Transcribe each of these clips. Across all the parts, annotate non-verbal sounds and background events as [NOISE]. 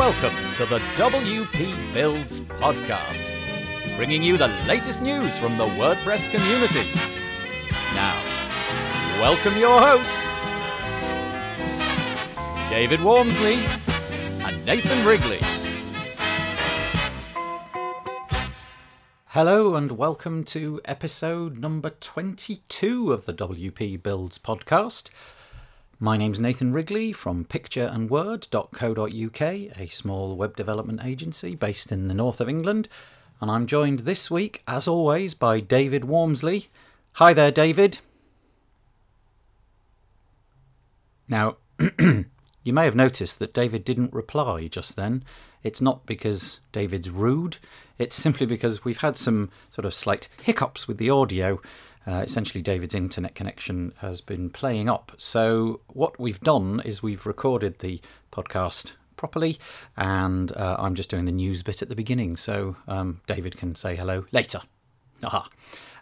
Welcome to the WP Builds podcast, bringing you the latest news from the WordPress community. Now, welcome your hosts, David Waumsley and Nathan Wrigley. Hello and welcome to episode number 22 of the WP Builds podcast. My name's Nathan Wrigley from pictureandword.co.uk, a small web development agency based in the north of England, and I'm joined this week, as always, by David Waumsley. Hi there, David. Now, [CLEARS THROAT] you may have noticed that David didn't reply just then. It's not because David's rude, it's simply because we've had some sort of slight hiccups with the audio uh, essentially, David's internet connection has been playing up. So, what we've done is we've recorded the podcast properly, and uh, I'm just doing the news bit at the beginning. So, um, David can say hello later. Aha.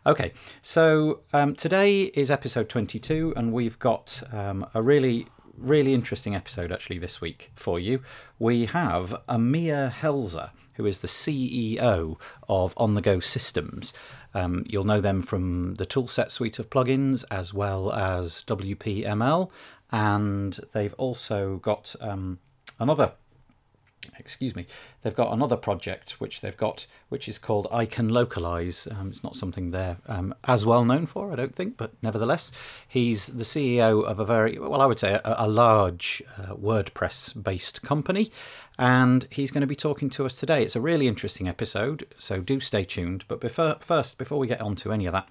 Okay, so um, today is episode 22, and we've got um, a really really interesting episode actually this week for you. We have Amir Helzer, who is the CEO of On the Go Systems. Um, you'll know them from the Toolset suite of plugins as well as WPML, and they've also got um, another excuse me, they've got another project which they've got, which is called I Can Localize. Um, it's not something they're um, as well known for, I don't think, but nevertheless, he's the CEO of a very, well, I would say a, a large uh, WordPress based company, and he's going to be talking to us today. It's a really interesting episode, so do stay tuned. But before, first, before we get on to any of that,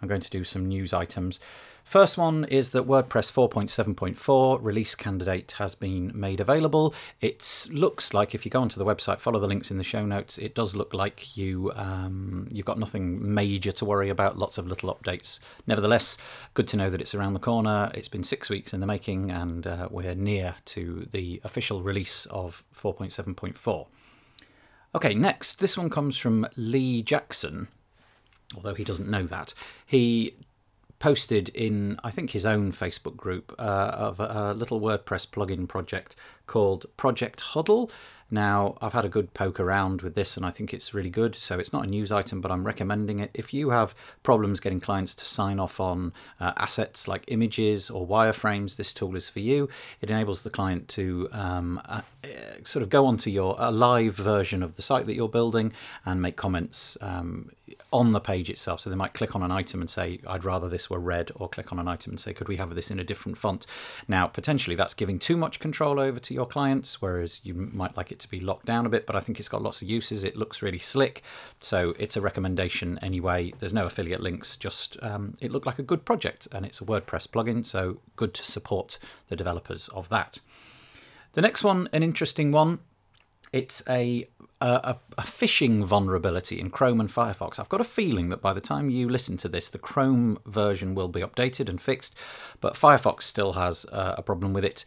I'm going to do some news items. First one is that WordPress 4.7.4 release candidate has been made available. It looks like if you go onto the website, follow the links in the show notes, it does look like you um, you've got nothing major to worry about. Lots of little updates. Nevertheless, good to know that it's around the corner. It's been six weeks in the making, and uh, we're near to the official release of 4.7.4. Okay, next, this one comes from Lee Jackson although he doesn't know that. He posted in, I think, his own Facebook group uh, of a, a, little WordPress plugin project called Project Huddle. Now, I've had a good poke around with this and I think it's really good. So, it's not a news item, but I'm recommending it. If you have problems getting clients to sign off on uh, assets like images or wireframes, this tool is for you. It enables the client to um, uh, sort of go onto your a live version of the site that you're building and make comments um, on the page itself. So they might click on an item and say, I'd rather this were red, or click on an item and say, could we have this in a different font? Now, potentially that's giving too much control over to your clients, whereas you might like it to be locked down a bit, but I think it's got lots of uses. It looks really slick. So it's a recommendation anyway. There's no affiliate links, just um, it looked like a good project and it's a WordPress plugin. So good to support the developers of that. The next one, an interesting one. It's a a, a, phishing vulnerability in Chrome and Firefox. I've got a feeling that by the time you listen to this, the Chrome version will be updated and fixed, but Firefox still has uh, a problem with it.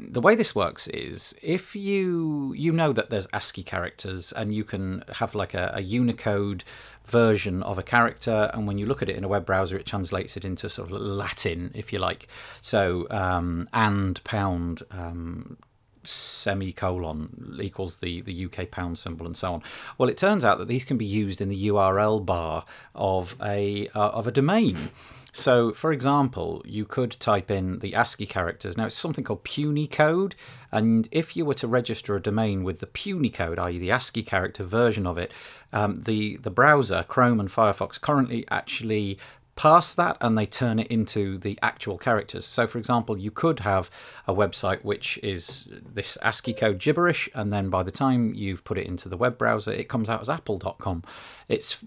The way this works is if you you know that there's ASCII characters and you can have like a, a Unicode version of a character, and when you look at it in a web browser, it translates it into sort of Latin, if you like. So um, and pound um, semicolon equals the, the UK pound symbol and so on. Well, it turns out that these can be used in the URL bar of a uh, of a domain. So, for example, you could type in the ASCII characters. Now, it's something called Punycode, and if you were to register a domain with the Punycode, i.e., the ASCII character version of it, um, the the browser Chrome and Firefox currently actually past that and they turn it into the actual characters. So, for example, you could have a website which is this ASCII code gibberish, and then by the time you've put it into the web browser, it comes out as apple.com. It's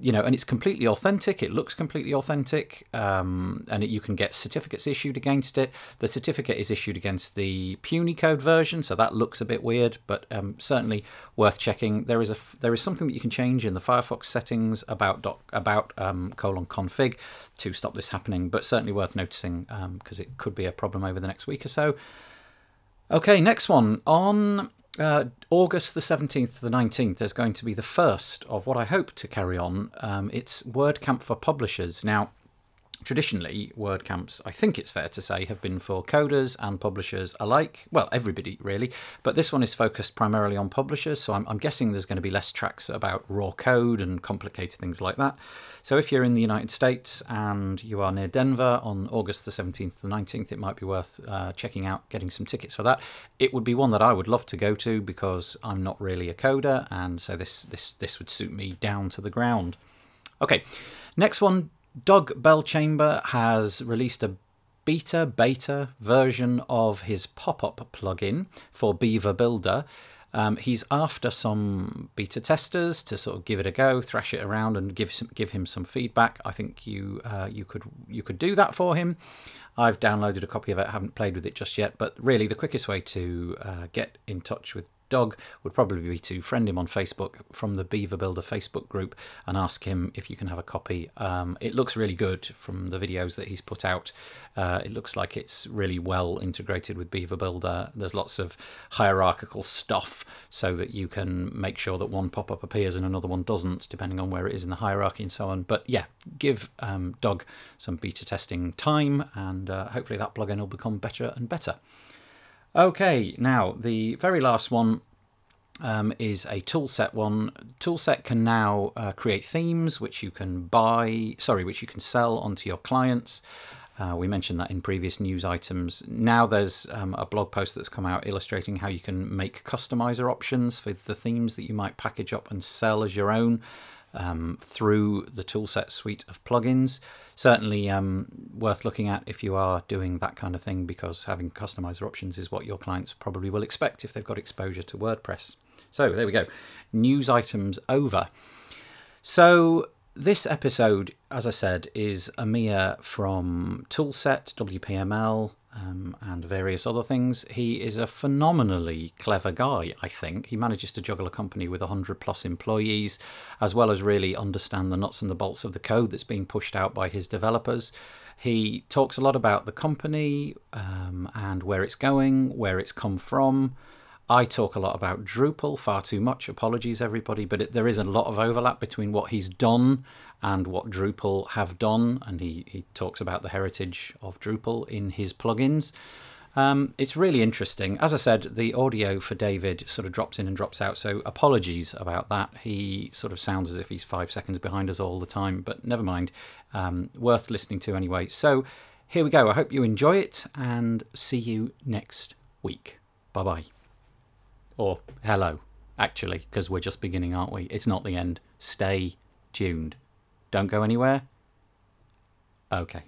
you know, and it's completely authentic. It looks completely authentic, um, and it, you can get certificates issued against it. The certificate is issued against the Punycode version, so that looks a bit weird, but um, certainly worth checking. There is a there is something that you can change in the Firefox settings about doc, about um, colon config to stop this happening, but certainly worth noticing because um, it could be a problem over the next week or so. Okay, next one on uh, August the 17th to the 19th, there's going to be the first of what I hope to carry on. Um, it's WordCamp for publishers. Now, traditionally, WordCamps, I think it's fair to say, have been for coders and publishers alike. Well, everybody really, but this one is focused primarily on publishers, so I'm, I'm, guessing there's going to be less tracks about raw code and complicated things like that. So if you're in the United States and you are near Denver on August the 17th to the 19th, it might be worth uh, checking out, getting some tickets for that. It would be one that I would love to go to because I'm not really a coder, and so this this this would suit me down to the ground. Okay, next one Doug Belchamber has released a beta beta version of his pop-up plugin for Beaver Builder. Um, he's after some beta testers to sort of give it a go, thrash it around, and give some, give him some feedback. I think you uh, you could you could do that for him. I've downloaded a copy of it, haven't played with it just yet, but really the quickest way to uh, get in touch with Doug would probably be to friend him on Facebook from the Beaver Builder Facebook group and ask him if you can have a copy. Um, it looks really good from the videos that he's put out. Uh, it looks like it's really well integrated with Beaver Builder. There's lots of hierarchical stuff so that you can make sure that one pop up appears and another one doesn't, depending on where it is in the hierarchy and so on. But yeah, give um, Doug some beta testing time, and uh, hopefully that plugin will become better and better. Okay, now the very last one um, is a toolset one. Toolset can now uh, create themes which you can buy, sorry, which you can sell onto your clients. Uh, we mentioned that in previous news items. Now there's um, a blog post that's come out illustrating how you can make customizer options for the themes that you might package up and sell as your own um, through the toolset suite of plugins. Certainly um, worth looking at if you are doing that kind of thing because having customizer options is what your clients probably will expect if they've got exposure to WordPress. So there we go. News items over. So this episode, as I said, is Amir from Toolset, WPML, um, and various other things. He is a phenomenally clever guy, I think. He manages to juggle a company with 100 plus employees, as well as really understand the nuts and the bolts of the code that's being pushed out by his developers. He talks a lot about the company um, and where it's going, where it's come from. I talk a lot about Drupal, far too much. Apologies, everybody, but it, there is a lot of overlap between what he's done and what Drupal have done, and he, he talks about the heritage of Drupal in his plugins. Um, it's really interesting. As I said, the audio for David sort of drops in and drops out, so apologies about that. He sort of sounds as if he's five seconds behind us all the time, but never mind. Um, worth listening to anyway. So here we go. I hope you enjoy it and see you next week. Bye bye. Or hello, actually, because we're just beginning, aren't we? It's not the end. Stay tuned. Don't go anywhere. Okay.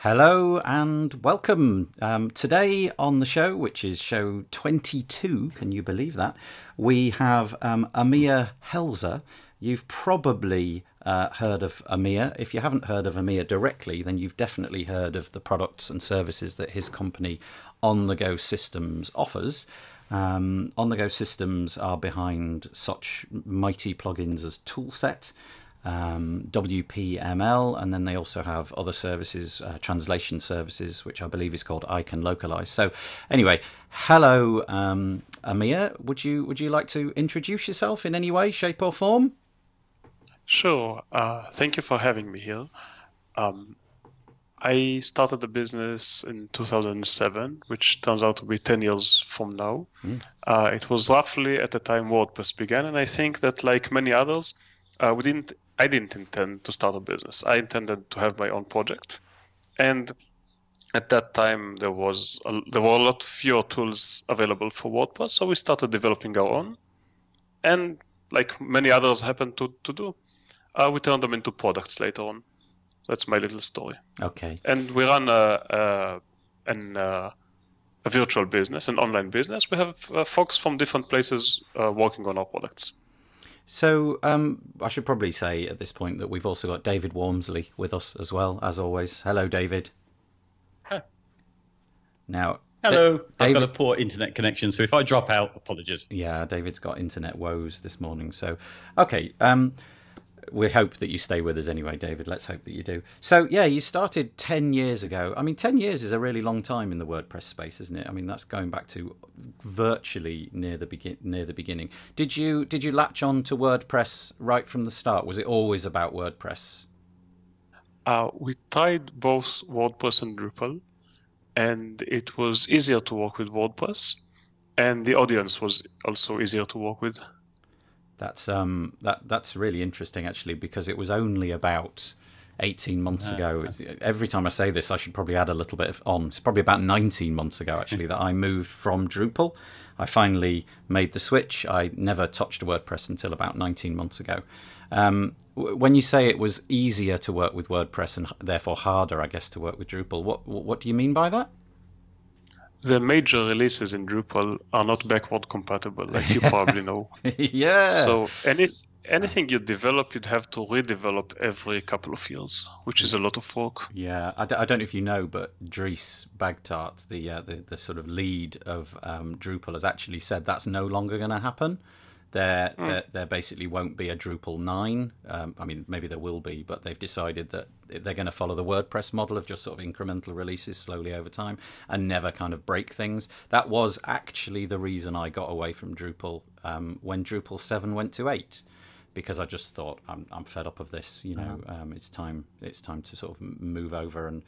Hello and welcome. Um, today on the show, which is show 22, can you believe that? We have um, Amir Helzer. You've probably uh, heard of Amir. If you haven't heard of Amir directly, then you've definitely heard of the products and services that his company On The Go Systems offers. Um, On The Go Systems are behind such mighty plugins as Toolset um, WPML, and then they also have other services, uh, translation services, which I believe is called I Can Localize. So, anyway, hello, um, Amir. Would you would you like to introduce yourself in any way, shape, or form? Sure. Uh, thank you for having me here. Um, I started the business in 2007, which turns out to be 10 years from now. Mm. Uh, it was roughly at the time WordPress began, and I think that, like many others, uh, we didn't I didn't intend to start a business. I intended to have my own project, and at that time there was a, there were a lot fewer tools available for WordPress, so we started developing our own, and like many others happened to to do, uh, we turned them into products later on. That's my little story. Okay. And we run a, a an uh, a virtual business, an online business. We have uh, folks from different places uh, working on our products. So um, I should probably say at this point that we've also got David Waumsley with us as well, as always. Hello, David. Huh. Now, hello. I've got a poor internet connection, so if I drop out, apologies. Yeah, David's got internet woes this morning. So, okay. Um, we hope that you stay with us anyway, David. Let's hope that you do. So, yeah, you started 10 years ago. I mean, 10 years is a really long time in the WordPress space, isn't it? I mean, that's going back to virtually near the begin near the beginning. Did you did you latch on to WordPress right from the start? Was it always about WordPress? Uh, we tied both WordPress and Drupal, and it was easier to work with WordPress, and the audience was also easier to work with. That's um that that's really interesting actually because it was only about 18 months ago. Every time I say this, I should probably add a little bit of on. It's probably about 19 months ago, [LAUGHS] actually, that I moved from Drupal. I finally made the switch. I never touched WordPress until about 19 months ago. Um, when you say it was easier to work with WordPress and therefore harder, I guess, to work with Drupal, what what do you mean by that? The major releases in Drupal are not backward compatible, like you probably know. [LAUGHS] yeah. So any anything you develop, you'd have to redevelop every couple of years, which is a lot of work. Yeah, I d- I don't know if you know, but Dries Buytaert, the, uh, the the sort of lead of um, Drupal, has actually said that's no longer going to happen. There, mm. there, there basically won't be a Drupal nine. Um, I mean, maybe there will be, but they've decided that they're going to follow the WordPress model of just sort of incremental releases slowly over time and never kind of break things. That was actually the reason I got away from Drupal um, when Drupal seven went to eight because I just thought I'm I'm fed up of this. You know, uh-huh. um, it's time it's time to sort of move over and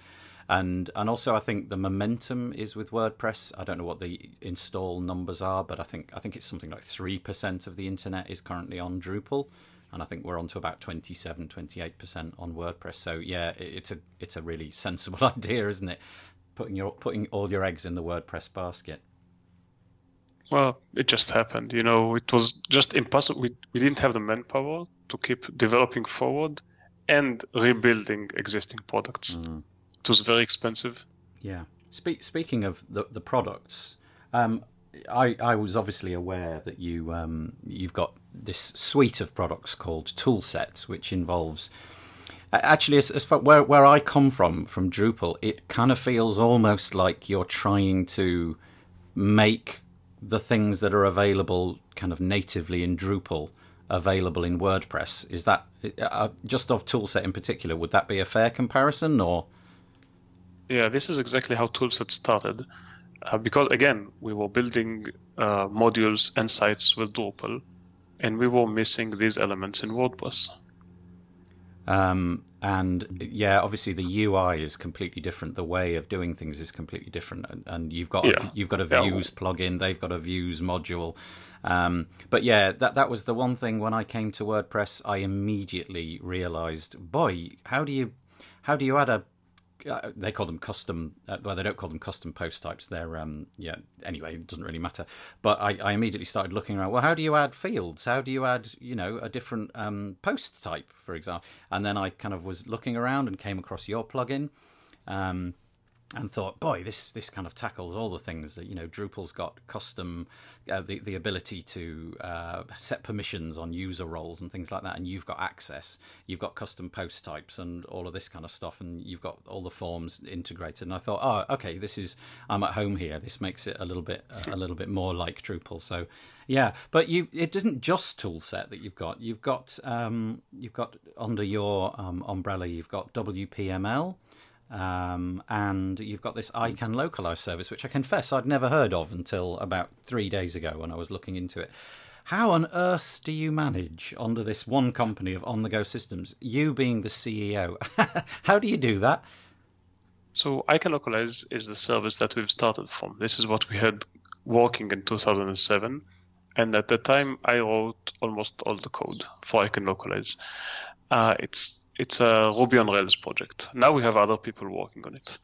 and and also I think the momentum is with WordPress. I don't know what the install numbers are, but I think I think it's something like three percent of the internet is currently on Drupal. And I think we're on to about 27, 28% on WordPress. So yeah, it's a it's a really sensible [LAUGHS] idea, isn't it? Putting your putting all your eggs in the WordPress basket. Well, it just happened. You know, it was just impossible. We, we didn't have the manpower to keep developing forward and rebuilding existing products. Mm. Was very expensive. Yeah. Spe- speaking of the, the products, um, I, I was obviously aware that you um, you've got this suite of products called Toolset, which involves actually as, as far where where I come from from Drupal, it kind of feels almost like you're trying to make the things that are available kind of natively in Drupal available in WordPress. Is that uh, just of toolset in particular? Would that be a fair comparison, or? Yeah, this is exactly how toolset started. Uh, because again, we were building uh, modules and sites with Drupal, and we were missing these elements in WordPress. Um, and yeah, obviously the UI is completely different. The way of doing things is completely different. And, and you've got yeah. a, you've got a views yeah. plugin, they've got a views module. Um, but yeah, that that was the one thing when I came to WordPress, I immediately realised, boy, how do you how do you add a uh, they call them custom. Uh, well, they don't call them custom post types. They're um, yeah. Anyway, it doesn't really matter. But I, I immediately started looking around. Well, how do you add fields? How do you add you know a different um, post type, for example? And then I kind of was looking around and came across your plugin. Um, and thought, boy, this this kind of tackles all the things that you know. Drupal's got custom, uh, the the ability to uh, set permissions on user roles and things like that, and you've got access. You've got custom post types and all of this kind of stuff, and you've got all the forms integrated. And I thought, oh, okay, this is I'm at home here. This makes it a little bit a little bit more like Drupal. So, yeah, but you it isn't just toolset that you've got. You've got um, you've got under your um, umbrella, you've got WPML um, and you've got this iCan localize service, which I confess I'd never heard of until about three days ago when I was looking into it. How on earth do you manage under this one company of on the go systems, you being the CEO? [LAUGHS] How do you do that? So, iCan Localize is the service that we've started from. This is what we had working in 2007. And at the time, I wrote almost all the code for iCan Localize. Uh, it's it's a Ruby on Rails project. Now we have other people working on it.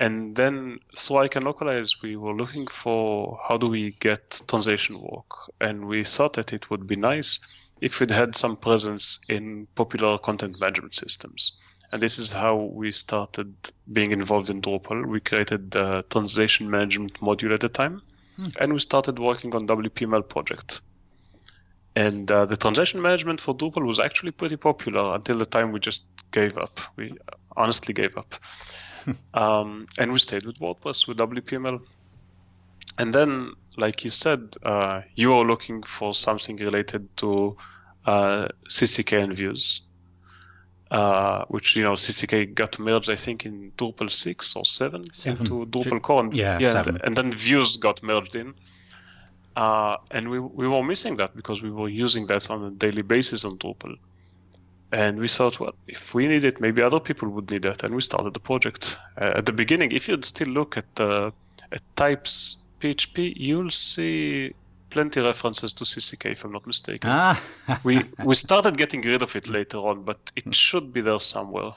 And then through can Localize, we were looking for how do we get translation work. And we thought that it would be nice if it had some presence in popular content management systems. And this is how we started being involved in Drupal. We created the translation management module at the time, hmm. and we started working on WPML project. And uh, the translation management for Drupal was actually pretty popular until the time we just gave up. We honestly gave up. [LAUGHS] um, and we stayed with WordPress, with WPML. And then, like you said, uh, you are looking for something related to uh, CCK and views, uh, which, you know, CCK got merged, I think, in Drupal 6 or 7, seven. into Drupal core. And, yeah, yeah and, and, then views got merged in. Uh, and we, we were missing that because we were using that on a daily basis on Drupal. and we thought, well, if we need it, maybe other people would need it, and we started the project. Uh, at the beginning, if you'd still look at uh, at types PHP, you'll see plenty references to CCK, if I'm not mistaken. Ah, we [LAUGHS] we started getting rid of it later on, but it should be there somewhere.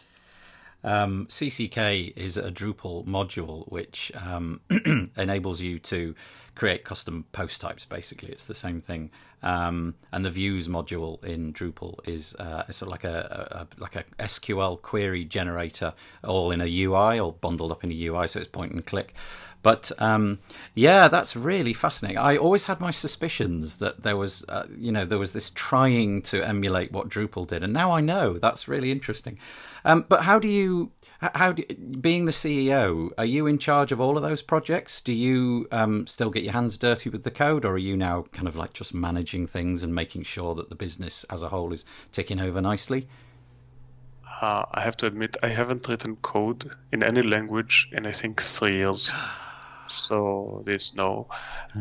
Um, CCK is a Drupal module which um, [CLEARS THROAT] enables you to create custom post types. Basically, it's the same thing. Um, and the views module in Drupal is uh, sort of like a, a, like a SQL query generator, all in a UI, or bundled up in a UI, so it's point and click. But um, yeah, that's really fascinating. I always had my suspicions that there was, uh, you know, there was this trying to emulate what Drupal did, and now I know. That's really interesting. Um, but how do you, how do, being the CEO, are you in charge of all of those projects? Do you um, still get your hands dirty with the code, or are you now kind of like just managing things and making sure that the business as a whole is ticking over nicely? Uh, I have to admit, I haven't written code in any language in I think three years. [GASPS] so there's no.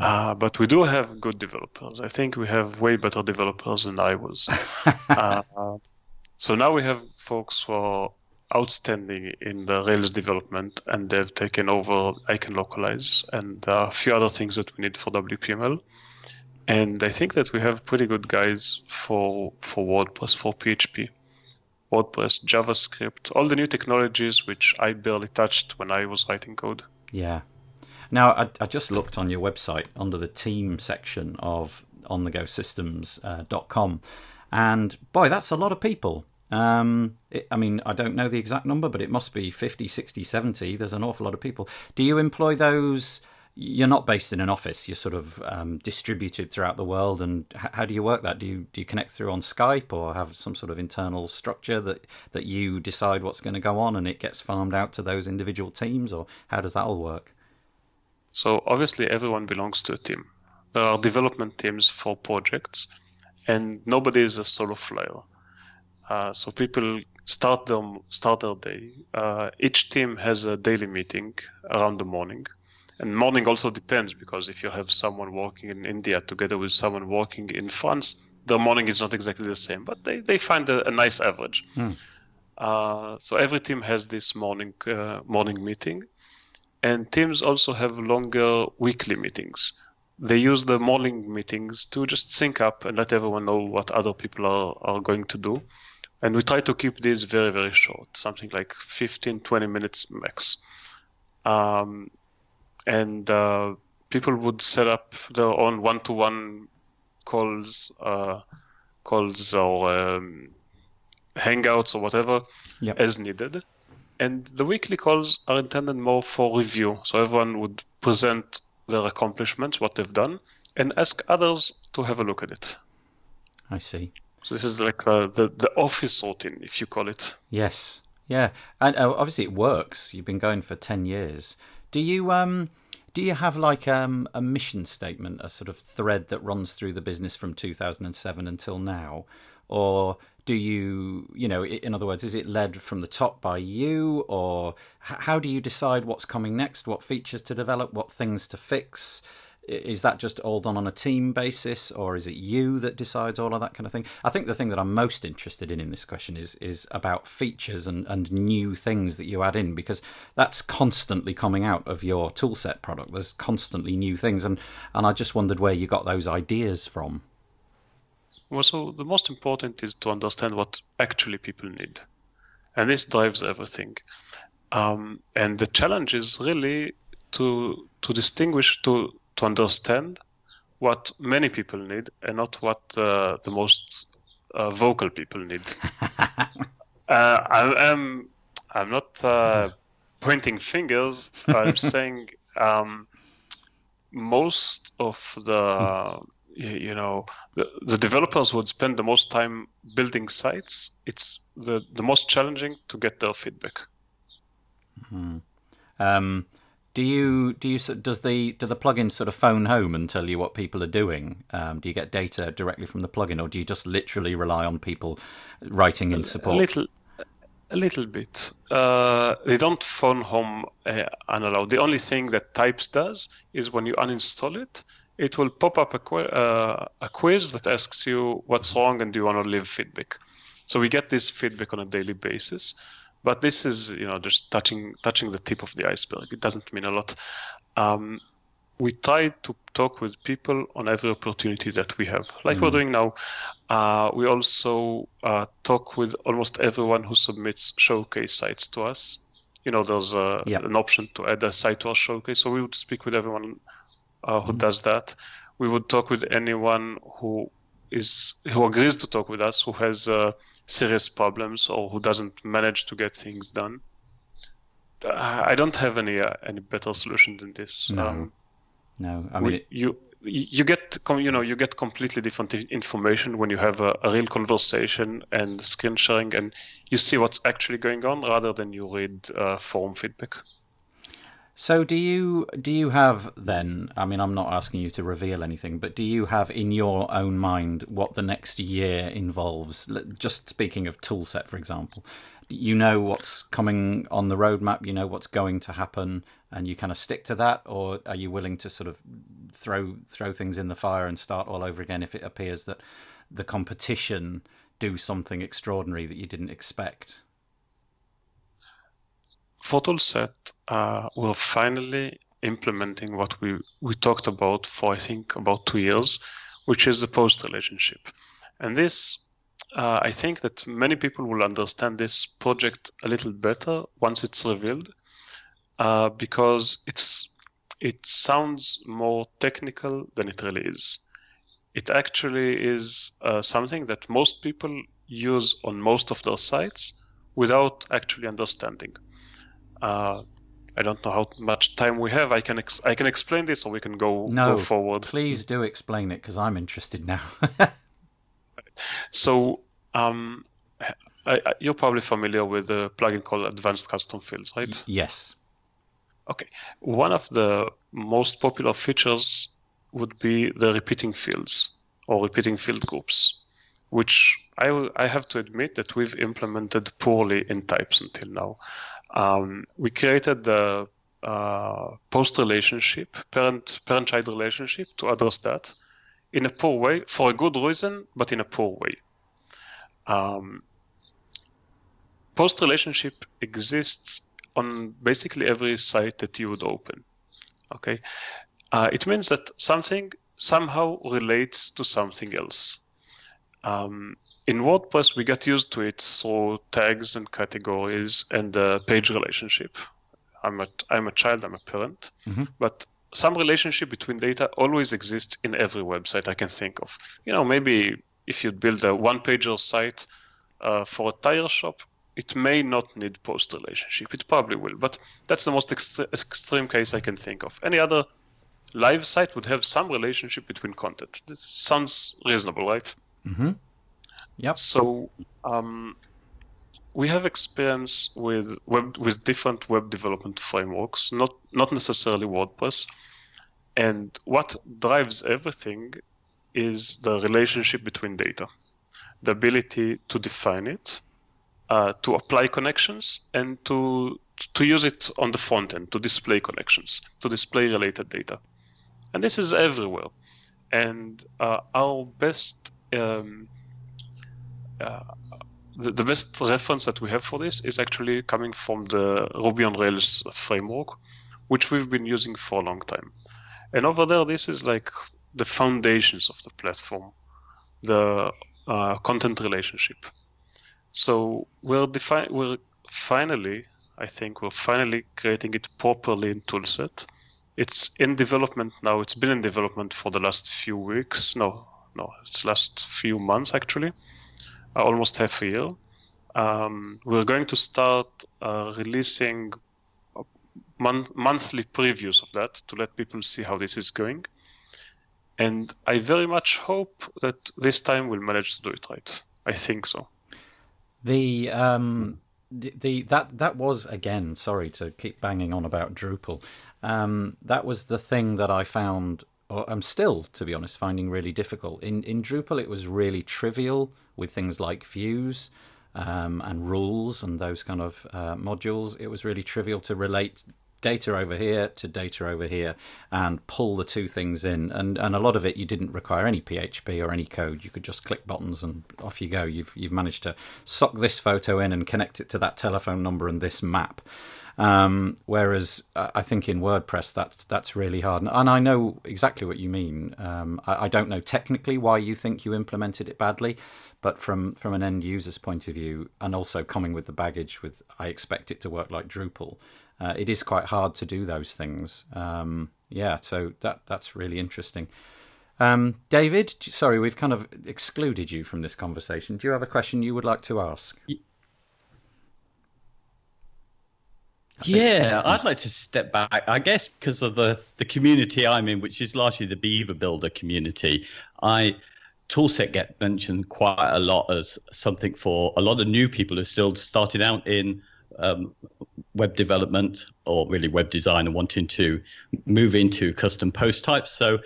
Uh, but we do have good developers. I think we have way better developers than I was. [LAUGHS] uh, so now we have folks who are outstanding in the Rails development, and they've taken over ICanLocalize and a few other things that we need for WPML. And I think that we have pretty good guys for for WordPress, for PHP. WordPress, JavaScript, all the new technologies which I barely touched when I was writing code. Yeah, now, I, I, just looked on your website under the team section of onthegosystems.com, uh, and boy, that's a lot of people. Um, it, I mean, I don't know the exact number, but it must be 50, 60, 70. There's an awful lot of people. Do you employ those? You're not based in an office. You're sort of um, distributed throughout the world. And h- how do you work that? Do you do you connect through on Skype or have some sort of internal structure that that you decide what's going to go on and it gets farmed out to those individual teams, or how does that all work? So obviously everyone belongs to a team. There are development teams for projects, and nobody is a solo flyer. Uh, so people start them start their day. Uh, each team has a daily meeting around the morning, and morning also depends because if you have someone working in India together with someone working in France, the morning is not exactly the same, but they, they find a, a nice average. Hmm. Uh, so every team has this morning uh, morning meeting, and teams also have longer weekly meetings. They use the morning meetings to just sync up and let everyone know what other people are, are going to do. And we try to keep these very, very short, something like 15, 20 minutes max. Um, and uh, people would set up their own one-to-one calls, uh, calls or um, hangouts or whatever yep. as needed and the weekly calls are intended more for review. So everyone would present their accomplishments, what they've done, and ask others to have a look at it. I see. So this is like uh, the the office sorting, if you call it. Yes. Yeah, and uh, obviously it works. You've been going for ten years. Do you um do you have like um, a mission statement, a sort of thread that runs through the business from 2007 until now, or do you you know in other words is it led from the top by you or how do you decide what's coming next what features to develop what things to fix? Is that just all done on a team basis or is it you that decides all of that kind of thing? I think the thing that i'm most interested in in this question is is about features and, and new things that you add in because that's constantly coming out of your toolset product. There's constantly new things and and i just wondered where you got those ideas from well, so the most important is to understand what actually people need, and this drives everything. Um, and the challenge is really to to distinguish to to understand what many people need and not what uh, the most uh, vocal people need. [LAUGHS] uh, I, am I'm not uh, pointing fingers. I'm [LAUGHS] saying um, most of the you know the, the developers would spend the most time building sites it's the the most challenging to get their feedback hmm um, do you do you does the do the plugins sort of phone home and tell you what people are doing um, do you get data directly from the plugin or do you just literally rely on people writing in support a little a little bit. Uh, they don't phone home uh, analog. The only thing that Types does is when you uninstall it, it will pop up a, qu- uh, a quiz that asks you what's wrong and do you want to leave feedback. So we get this feedback on a daily basis, but this is you know just touching touching the tip of the iceberg. It doesn't mean a lot. Um, we try to talk with people on every opportunity that we have, like mm. we're doing now. Uh, we also uh, talk with almost everyone who submits showcase sites to us. You know, there's a, yep. an option to add a site to our showcase, so we would speak with everyone uh, who mm. does that. We would talk with anyone who is who agrees to talk with us, who has uh, serious problems or who doesn't manage to get things done. I don't have any uh, any better solution than this. No. Um, no, I mean, we, you you get you know you get completely different information when you have a, a, real conversation and screen sharing, and you see what's actually going on rather than you read uh, forum feedback. So do you do you have then? I mean, I'm not asking you to reveal anything, but do you have in your own mind what the next year involves? Just speaking of toolset, for example, you know what's coming on the roadmap, you know what's going to happen, and you kind of stick to that, or are you willing to sort of throw throw things in the fire and start all over again if it appears that the competition do something extraordinary that you didn't expect? For Toolset, uh, we're finally implementing what we, we talked about for I think about two years, which is the post relationship. And this uh, I think that many people will understand this project a little better once it's revealed, uh, because it's it sounds more technical than it really is. It actually is uh, something that most people use on most of their sites without actually understanding. Uh, I don't know how much time we have. I can ex- I can explain this, or we can go no, go forward. Please do explain it because I'm interested now. So um, I, I, you're probably familiar with the plugin called Advanced Custom Fields, right? yes. Okay. One of the most popular features would be the repeating fields or repeating field groups, which I, I have to admit that we've implemented poorly in types until now. Um, we created the uh, post relationship, parent parent child relationship to address that in a poor way for a good reason, but in a poor way. Um, post relationship exists on basically every site that you would open. Okay, uh, it means that something somehow relates to something else. Um, in WordPress, we got used to it through tags and categories and the page relationship. I'm a, I'm a child, I'm a parent, mm-hmm. but some relationship between data always exists in every website I can think of. You know, maybe if you build a one-pager site uh, for a tire shop, it may not need post relationship. It probably will, but that's the most ext- extreme case I can think of. Any other live site would have some relationship between content. Sounds reasonable, right? Mm-hmm. Yep. So um, we have experience with web with different web development frameworks, not not necessarily WordPress. And what drives everything is the relationship between data, the ability to define it, uh, to apply connections, and to to use it on the front end to display connections, to display related data. And this is everywhere. And uh, our best um, uh, the, the best reference that we have for this is actually coming from the Ruby on Rails framework, which we've been using for a long time. And over there, this is like the foundations of the platform, the uh, content relationship. So we're defi- we're finally, I think, we're finally creating it properly in Toolset. It's in development now. It's been in development for the last few weeks. No, no, it's last few months actually almost half a year. Um, we're going to start uh, releasing mon- monthly previews of that to let people see how this is going. And I very much hope that this time we'll manage to do it right. I think so. The um, the, the that that was again. Sorry to keep banging on about Drupal. Um, that was the thing that I found or I'm still, to be honest, finding really difficult. In in Drupal, it was really trivial with things like views um, and rules and those kind of uh, modules. It was really trivial to relate data over here to data over here and pull the two things in. And, and a lot of it, you didn't require any PHP or any code. You could just click buttons and off you go. You've, you've managed to suck this photo in and connect it to that telephone number and this map. Um, whereas uh, I think in WordPress that's that's really hard, and I know exactly what you mean. Um, I, I, don't know technically why you think you implemented it badly, but from from an end user's point of view, and also coming with the baggage with I expect it to work like Drupal, uh, it is quite hard to do those things. Um, yeah, so that that's really interesting. Um, David, sorry, we've kind of excluded you from this conversation. Do you have a question you would like to ask? Yeah, I'd like to step back. I guess because of the the community I'm in, which is largely the Beaver Builder community, I toolset get mentioned quite a lot as something for a lot of new people who are still starting out in um, web development or really web design and wanting to move into custom post types. So,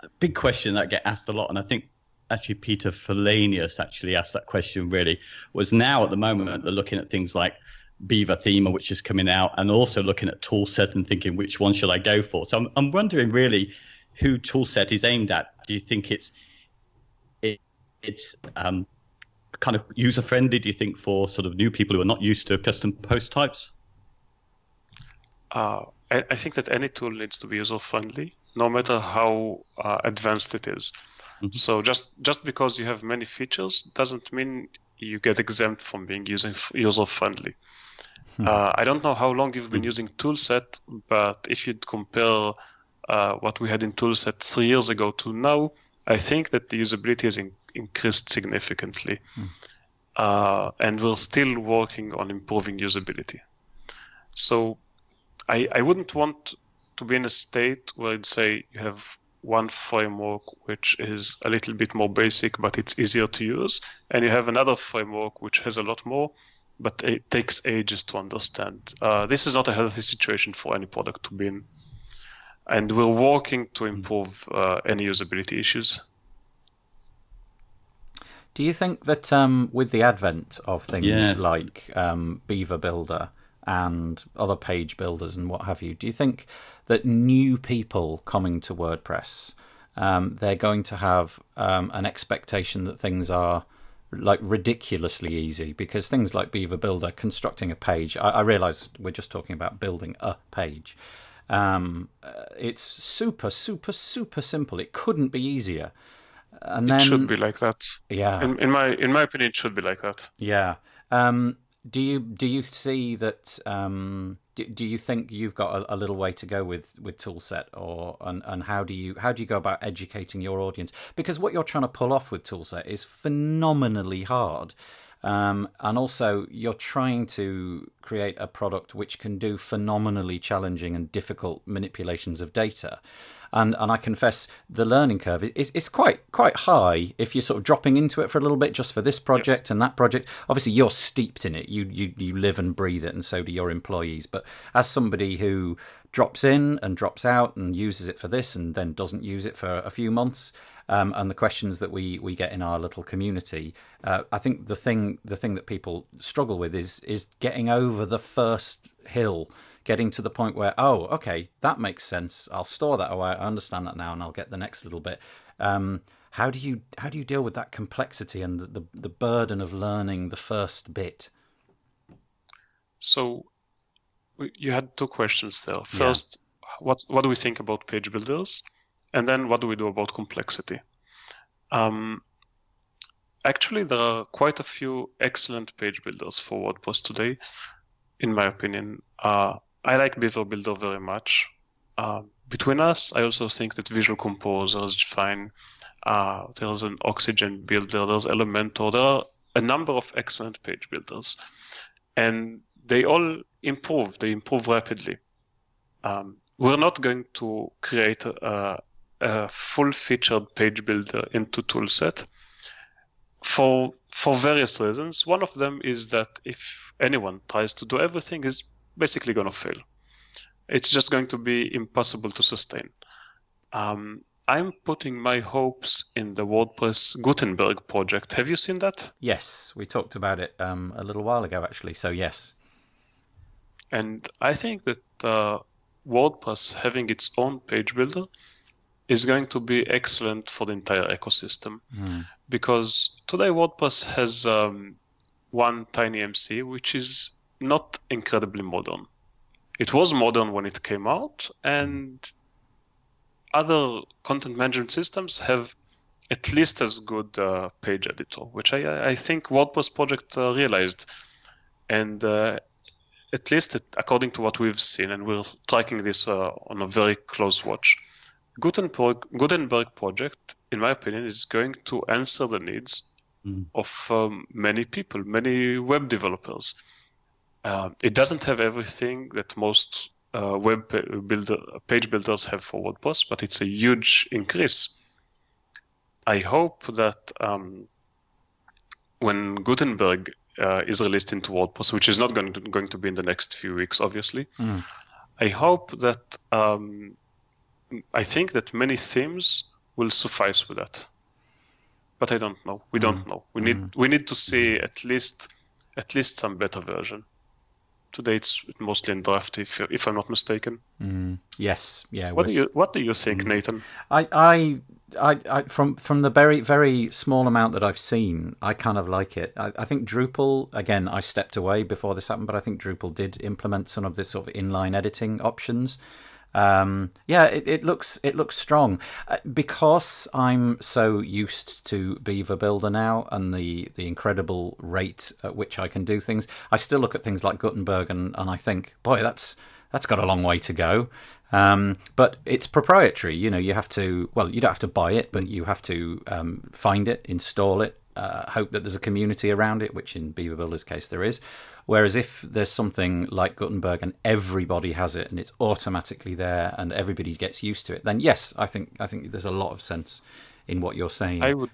a big question that get asked a lot, and I think actually Peter Fillenius actually asked that question. Really, was now at the moment they're looking at things like Beaver Themer, which is coming out, and also looking at toolset and thinking which one should I go for. So I'm, I'm wondering really who toolset is aimed at. Do you think it's it, it's um, kind of user friendly? Do you think for sort of new people who are not used to custom post types? Uh, I, I, think that any tool needs to be user friendly, no matter how uh, advanced it is. Mm-hmm. So just just because you have many features doesn't mean you get exempt from being using user friendly. Hmm. Uh, I don't know how long you've been hmm. using Toolset, but if you'd compare uh, what we had in Toolset three years ago to now, I think that the usability has in- increased significantly. Hmm. Uh, and we're still working on improving usability. So I, I wouldn't want to be in a state where I'd say you have one framework which is a little bit more basic, but it's easier to use, and you have another framework which has a lot more, but it takes ages to understand. Uh, this is not a healthy situation for any product to be in. And we're working to improve uh, any usability issues. Do you think that um, with the advent of things yeah. like um, Beaver Builder and other page builders and what have you, do you think that new people coming to WordPress, um, they're going to have um, an expectation that things are like ridiculously easy because things like Beaver Builder, constructing a page, I, I realize we're just talking about building a page. Um, uh, it's super, super, super simple. It couldn't be easier. And then, it should be like that. Yeah. In, in my in my opinion, it should be like that. Yeah. Um, do you do you see that? Um, do, do you think you've got a, a, little way to go with with Toolset, or and, and how do you how do you go about educating your audience? Because what you're trying to pull off with Toolset is phenomenally hard. Um, and also, you're trying to create a product which can do phenomenally challenging and difficult manipulations of data and and I confess the learning curve is is quite quite high if you're sort of dropping into it for a little bit just for this project yes. and that project. Obviously, you're steeped in it. You you you live and breathe it, and so do your employees. But as somebody who drops in and drops out and uses it for this and then doesn't use it for a few months. Um, and the questions that we, we get in our little community, uh, I think the thing the thing that people struggle with is is getting over the first hill getting to the point where, oh, okay, that makes sense. I'll store that away. I understand that now, and I'll get the next little bit. Um, how do you how do you deal with that complexity and the, the, the burden of learning the first bit? So, you had two questions there. First, yeah. what what do we think about page builders, and then what do we do about complexity? Um, actually, there are quite a few excellent page builders for WordPress today, in my opinion. Uh, I like Beaver Builder very much. Uh, between us, I also think that Visual Composer is fine. Uh, there's an Oxygen builder, there's Elementor. There are a number of excellent page builders. And they all improve, they improve rapidly. Um, we're not going to create a, a full featured page builder into toolset for for various reasons. One of them is that if anyone tries to do everything, is basically going to fail. It's just going to be impossible to sustain. Um, I'm putting my hopes in the WordPress Gutenberg project. Have you seen that? Yes, we talked about it um, a little while ago, actually. So yes. And I think that uh, WordPress having its own page builder is going to be excellent for the entire ecosystem Mm. because today WordPress has um, one TinyMCE, which is not incredibly modern. It was modern when it came out, and other content management systems have at least as good uh, page editor, which I, I think WordPress project uh, realized. And uh, at least it, according to what we've seen, and we're tracking this uh, on a very close watch, Gutenberg, Gutenberg project, in my opinion, is going to answer the needs Mm. of um, many people, many web developers. Uh, it doesn't have everything that most uh, web builder, page builders have for WordPress, but it's a huge increase. I hope that um, when Gutenberg uh, is released into WordPress, which is not going to, going to be in the next few weeks, obviously, Mm. I hope that um, I think that many themes will suffice with that. But I don't know. We don't mm. know. We need mm. we need to see at least at least some better version. Today it's mostly in draft, if if I'm not mistaken. Mm. Yes, yeah. What do you what do you think, mm. Nathan? I, I, I, I, from from the very very small amount that I've seen, I kind of like it. I, I think Drupal again. I stepped away before this happened, but I think Drupal did implement some of this sort of inline editing options. Um, yeah, it, it looks it looks strong uh, because I'm so used to Beaver Builder now and the the incredible rate at which I can do things. I still look at things like Gutenberg and, and I think, boy, that's that's got a long way to go. Um, but it's proprietary. You know, you have to. Well, you don't have to buy it, but you have to um, find it, install it, uh, hope that there's a community around it, which in Beaver Builder's case there is. Whereas if there's something like Gutenberg and everybody has it and it's automatically there and everybody gets used to it, then yes, I think I think there's a lot of sense in what you're saying. I would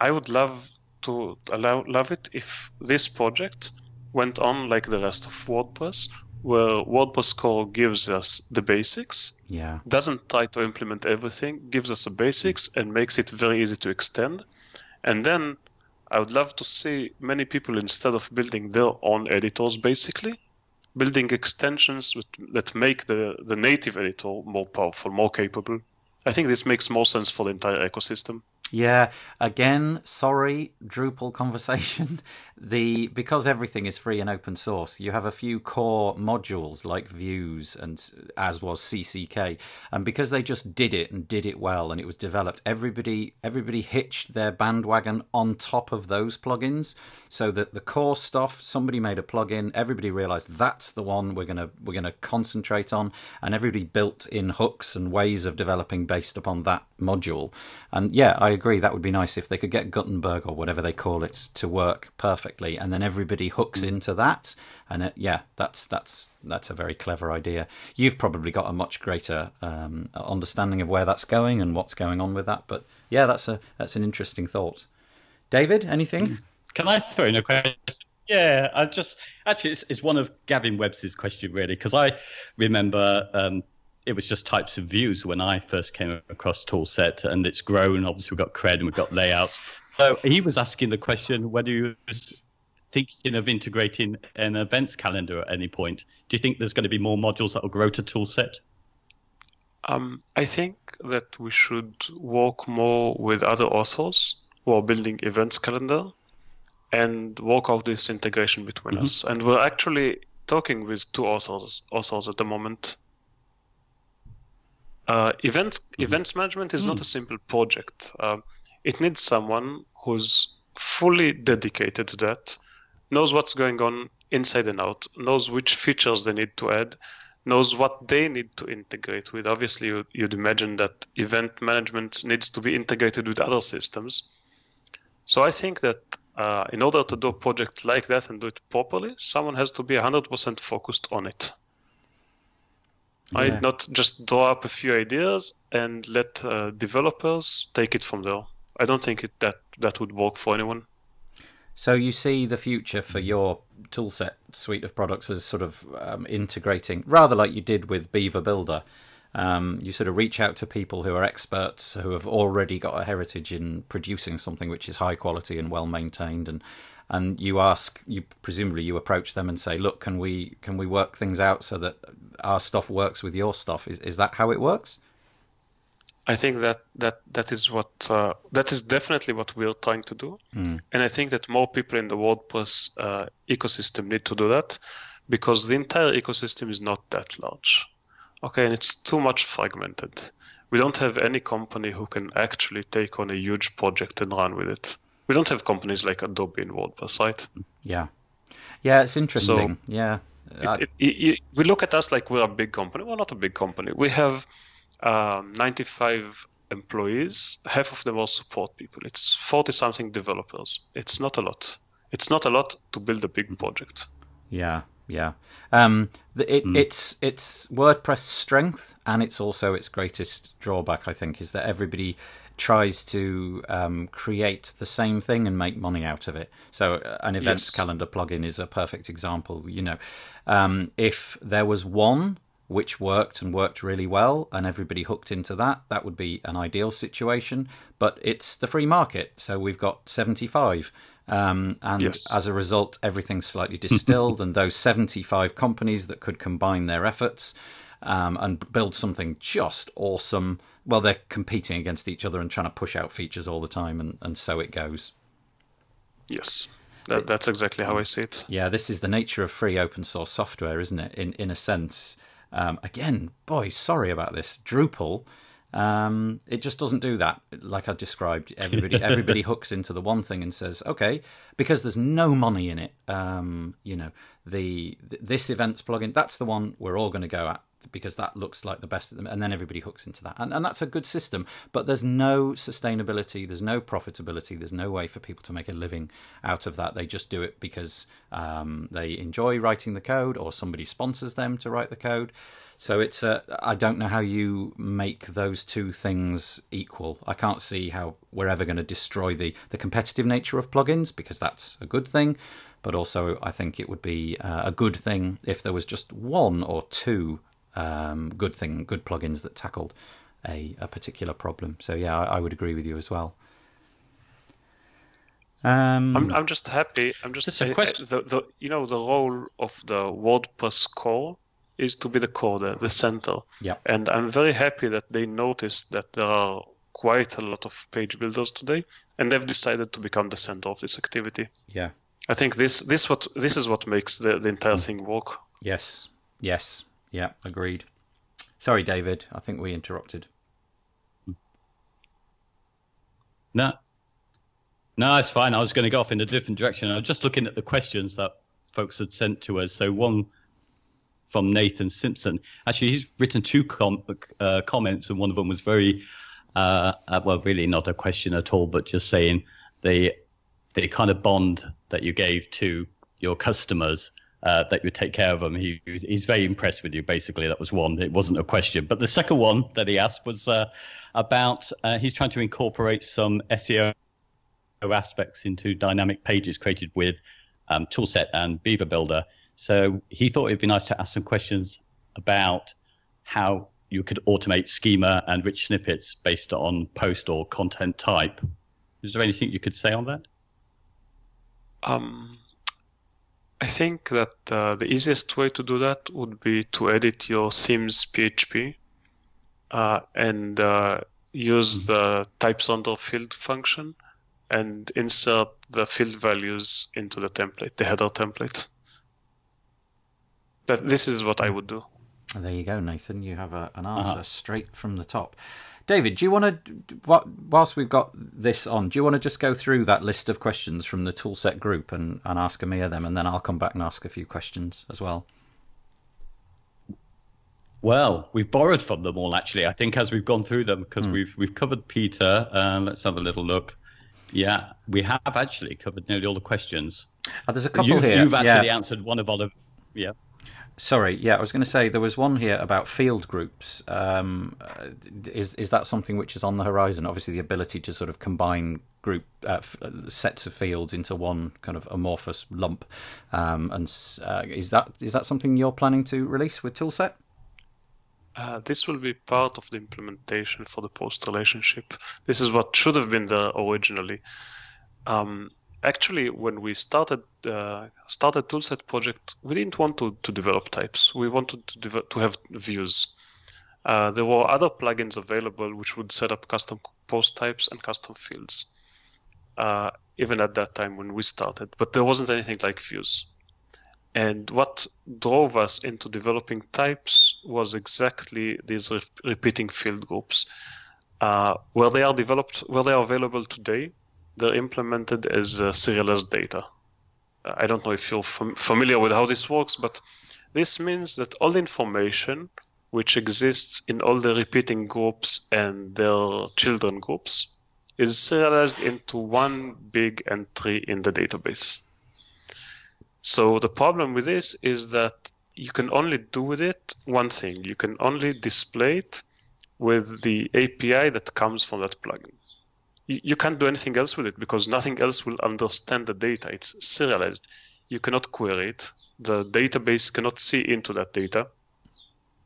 I would love to allow love it if this project went on like the rest of WordPress, where WordPress core gives us the basics, yeah, doesn't try to implement everything, gives us the basics and makes it very easy to extend. And then I would love to see many people instead of building their own editors basically, building extensions with, that make the, the native editor more powerful, more capable. I think this makes more sense for the entire ecosystem. Yeah, again, sorry, Drupal conversation. [LAUGHS] The because everything is free and open source, you have a few core modules like views and as was CCK, and because they just did it and did it well and it was developed, everybody everybody hitched their bandwagon on top of those plugins, so that the core stuff, somebody made a plugin, everybody realized that's the one we're gonna we're gonna concentrate on, and everybody built in hooks and ways of developing based upon that module. And yeah, I agree. That would be nice if they could get Gutenberg or whatever they call it to work perfectly, and then everybody hooks into that. And it, yeah, that's that's that's a very clever idea. You've probably got a much greater um, understanding of where that's going and what's going on with that. But yeah, that's a that's an interesting thought. David, anything? Can I throw in a question? Yeah, I just actually it's, it's one of Gavin Webb's question really because I remember um, it was just types of views when I first came across Toolset, and it's grown. Obviously, we've got cred and we've got layouts. So he was asking the question whether you was thinking of integrating an events calendar at any point. Do you think there's going to be more modules that will grow to Toolset? Um, I think that we should work more with other authors who are building events calendar and work out this integration between Mhm. us. And we're actually talking with two authors authors at the moment. Uh, events events management is not a simple project. Um, it needs someone who's fully dedicated to that, knows what's going on inside and out, knows which features they need to add, knows what they need to integrate with. Obviously, you, you'd imagine that event management needs to be integrated with other systems. So I think that uh, in order to do a project like that and do it properly, someone has to be 100% focused on it. Yeah. I'd not just draw up a few ideas and let uh, developers take it from there. I don't think it, that that would work for anyone. So you see the future for your toolset suite of products as sort of um, integrating, rather like you did with Beaver Builder. Um, you sort of reach out to people who are experts who have already got a heritage in producing something which is high quality and well maintained, and and you ask, you presumably you approach them and say, "Look, can we can we work things out so that our stuff works with your stuff?" Is is that how it works? I think that that that is what uh, that is definitely what we're trying to do, mm. and I think that more people in the WordPress uh, ecosystem need to do that because the entire ecosystem is not that large. Okay, and it's too much fragmented. We don't have any company who can actually take on a huge project and run with it. We don't have companies like Adobe in WordPress, right? Yeah, yeah, it's interesting. So yeah, it, it, it, we look at us like we're a big company. We're not a big company. We have um, 95 employees. Half of them are support people. It's 40 something developers. It's not a lot. It's not a lot to build a big project. Yeah, yeah. Um, it, mm. It's it's WordPress strength, and it's also its greatest drawback. I think is that everybody tries to um, create the same thing and make money out of it. So uh, an events yes. calendar plugin is a perfect example. You know, um, if there was one which worked and worked really well, and everybody hooked into that, that would be an ideal situation. But it's the free market, so we've got 75. Um, and yes. as a result, everything's slightly distilled, [LAUGHS] and those 75 companies that could combine their efforts um, and build something just awesome, well, they're competing against each other and trying to push out features all the time, and, and so it goes. Yes. That, that's exactly how I see it. Yeah, this is the nature of free open source software, isn't it? In in a sense, um, again, boy, sorry about this. Drupal, um, it just doesn't do that. Like I described, everybody [LAUGHS] everybody hooks into the one thing and says, okay, because there's no money in it. Um, you know, the this events plugin, that's the one we're all going to go at because that looks like the best of them and then everybody hooks into that and, and that's a good system but there's no sustainability there's no profitability there's no way for people to make a living out of that they just do it because um, they enjoy writing the code or somebody sponsors them to write the code so it's a, I don't know how you make those two things equal. I can't see how we're ever going to destroy the, the competitive nature of plugins because that's a good thing. But also, I think it would be uh, a good thing if there was just one or two um, good thing, good plugins that tackled a, a particular problem. So yeah, I, I would agree with you as well. Um, I'm I'm just happy. I'm just, just a question. The, the you know the role of the WordPress core is to be the core, the, the center. Yeah. And I'm very happy that they noticed that there are quite a lot of page builders today, and they've decided to become the center of this activity. Yeah. I think this this what this is what makes the, the entire mm. thing work. Yes. Yes. Yeah, agreed. Sorry, David. I think we interrupted. No, no, it's fine. I was going to go off in a different direction. I was just looking at the questions that folks had sent to us. So one from Nathan Simpson. Actually, he's written two com- uh, comments, and one of them was very, uh, uh, well, really not a question at all, but just saying the the kind of bond that you gave to your customers uh, that you take care of them. He, he's very impressed with you. Basically, that was one. It wasn't a question, but the second one that he asked was uh, about uh, he's trying to incorporate some SEO aspects into dynamic pages created with um, Toolset and Beaver Builder. So he thought it'd be nice to ask some questions about how you could automate schema and rich snippets based on post or content type. Is there anything you could say on that? Um, I think that uh, the easiest way to do that would be to edit your themes PHP uh, and uh, use mm-hmm. the types_render_field function and insert the field values into the template, the header template. That this is what I would do. There you go, Nathan. You have a, an answer uh-huh. straight from the top. David, do you want to, whilst we've got this on, do you want to just go through that list of questions from the toolset group and, and ask Amir them, and then I'll come back and ask a few questions as well? Well, we've borrowed from them all actually. I think as we've gone through them because mm. we've we've covered Peter. Uh, let's have a little look. Yeah, we have actually covered nearly all the questions. Oh, there's a couple you've, here. You've actually yeah. answered one of Oliver. Yeah. Sorry, yeah, I was going to say there was one here about field groups. Um, is is that something which is on the horizon? Obviously, the ability to sort of combine group uh, f- sets of fields into one kind of amorphous lump. Um, and uh, is that is that something you're planning to release with Toolset? Uh, this will be part of the implementation for the post relationship. This is what should have been there originally. Um, actually, when we started uh, started toolset project, we didn't want to, to develop types. We wanted to develop, to have views. Uh, there were other plugins available which would set up custom post types and custom fields. Uh, even at that time when we started, but there wasn't anything like views. And what drove us into developing types was exactly these re- repeating field groups. Uh, where they are developed, where they are available today, they're implemented as uh, serialized data. I don't know if you're fam- familiar with how this works, but this means that all the information which exists in all the repeating groups and their children groups is serialized into one big entry in the database. So the problem with this is that you can only do with it one thing. You can only display it with the API that comes from that plugin. You, can't do anything else with it because nothing else will understand the data. It's serialized. You cannot query it. The database cannot see into that data.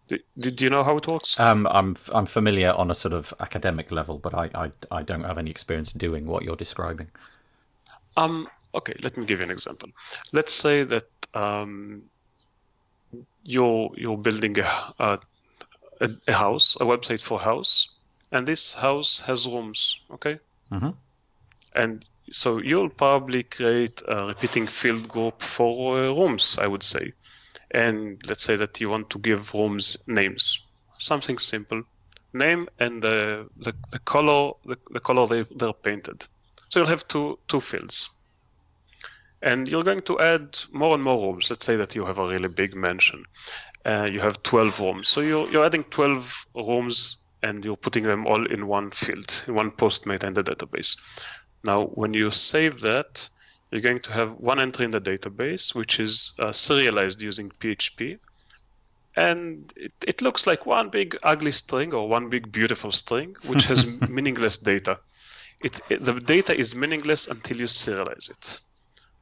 Do, do you know how it works? Um, I'm I'm familiar on a sort of academic level, but I, I, I don't have any experience doing what you're describing. Um, okay, let me give you an example. Let's say that um, you're you're building a, a, a house, a website for house, and this house has rooms. Okay, mm-hmm. and so you'll probably create a repeating field group for uh, rooms. I would say, and let's say that you want to give rooms names, something simple, name and the the, the color the, the color they, they're painted. So you'll have two two fields and you're going to add more and more rooms. Let's say that you have a really big mansion. Uh, you have 12 rooms. So you're, you're adding 12 rooms and you're putting them all in one field, in one post meta in the database. Now, when you save that, you're going to have one entry in the database, which is uh, serialized using PHP. And it, it looks like one big ugly string or one big beautiful string, which has [LAUGHS] meaningless data. It, it, the data is meaningless until you serialize it.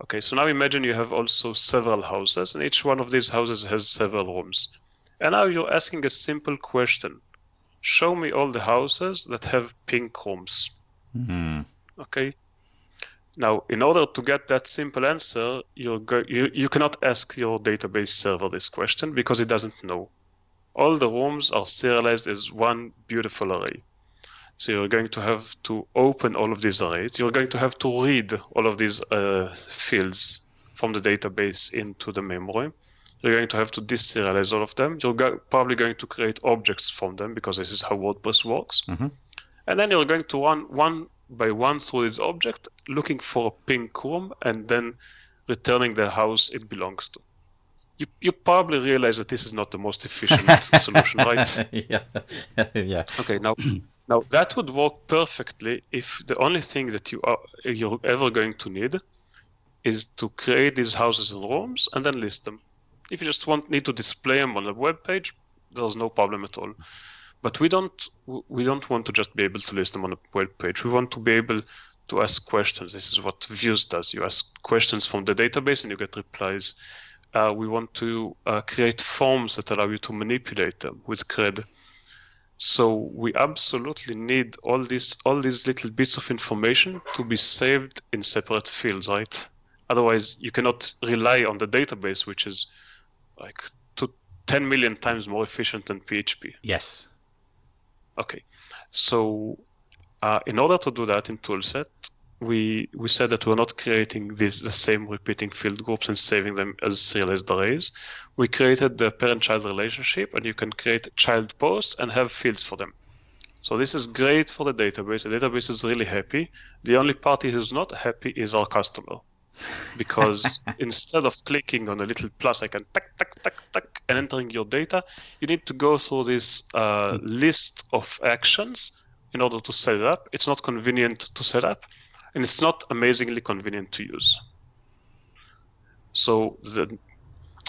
Okay, so now imagine you have also several houses, and each one of these houses has several rooms. And now you're asking a simple question. Show me all the houses that have pink rooms. Mm-hmm. Okay. Now, in order to get that simple answer, you're go- you, you cannot ask your database server this question because it doesn't know. All the rooms are serialized as one beautiful array. So you're going to have to open all of these arrays. You're going to have to read all of these uh, fields from the database into the memory. You're going to have to deserialize all of them. You're go- probably going to create objects from them because this is how WordPress works. Mm-hmm. And then you're going to run one by one through this object, looking for a pink room, and then returning the house it belongs to. You, you probably realize that this is not the most efficient [LAUGHS] solution, right? yeah, [LAUGHS] yeah. Okay, now now that would work perfectly if the only thing that you are you're ever going to need is to create these houses and rooms and then list them. If you just want need to display them on a web page, there's no problem at all. But we don't we don't want to just be able to list them on a web page. We want to be able to ask questions. This is what Views does. You ask questions from the database and you get replies. Uh, we want to uh, create forms that allow you to manipulate them with CRED. So we absolutely need all these all these little bits of information to be saved in separate fields, right? Otherwise, you cannot rely on the database, which is like to 10 million times more efficient than PHP. Yes. Okay. So uh, in order to do that in Toolset, we we said that we're not creating these the same repeating field groups and saving them as serialized arrays. We created the parent-child relationship, and you can create child posts and have fields for them. So this is great for the database. The database is really happy. The only party who's not happy is our customer, because [LAUGHS] instead of clicking on a little plus icon, tack tack tack tack, and entering your data, you need to go through this uh, list of actions in order to set it up. It's not convenient to set up and it's not amazingly convenient to use. So the,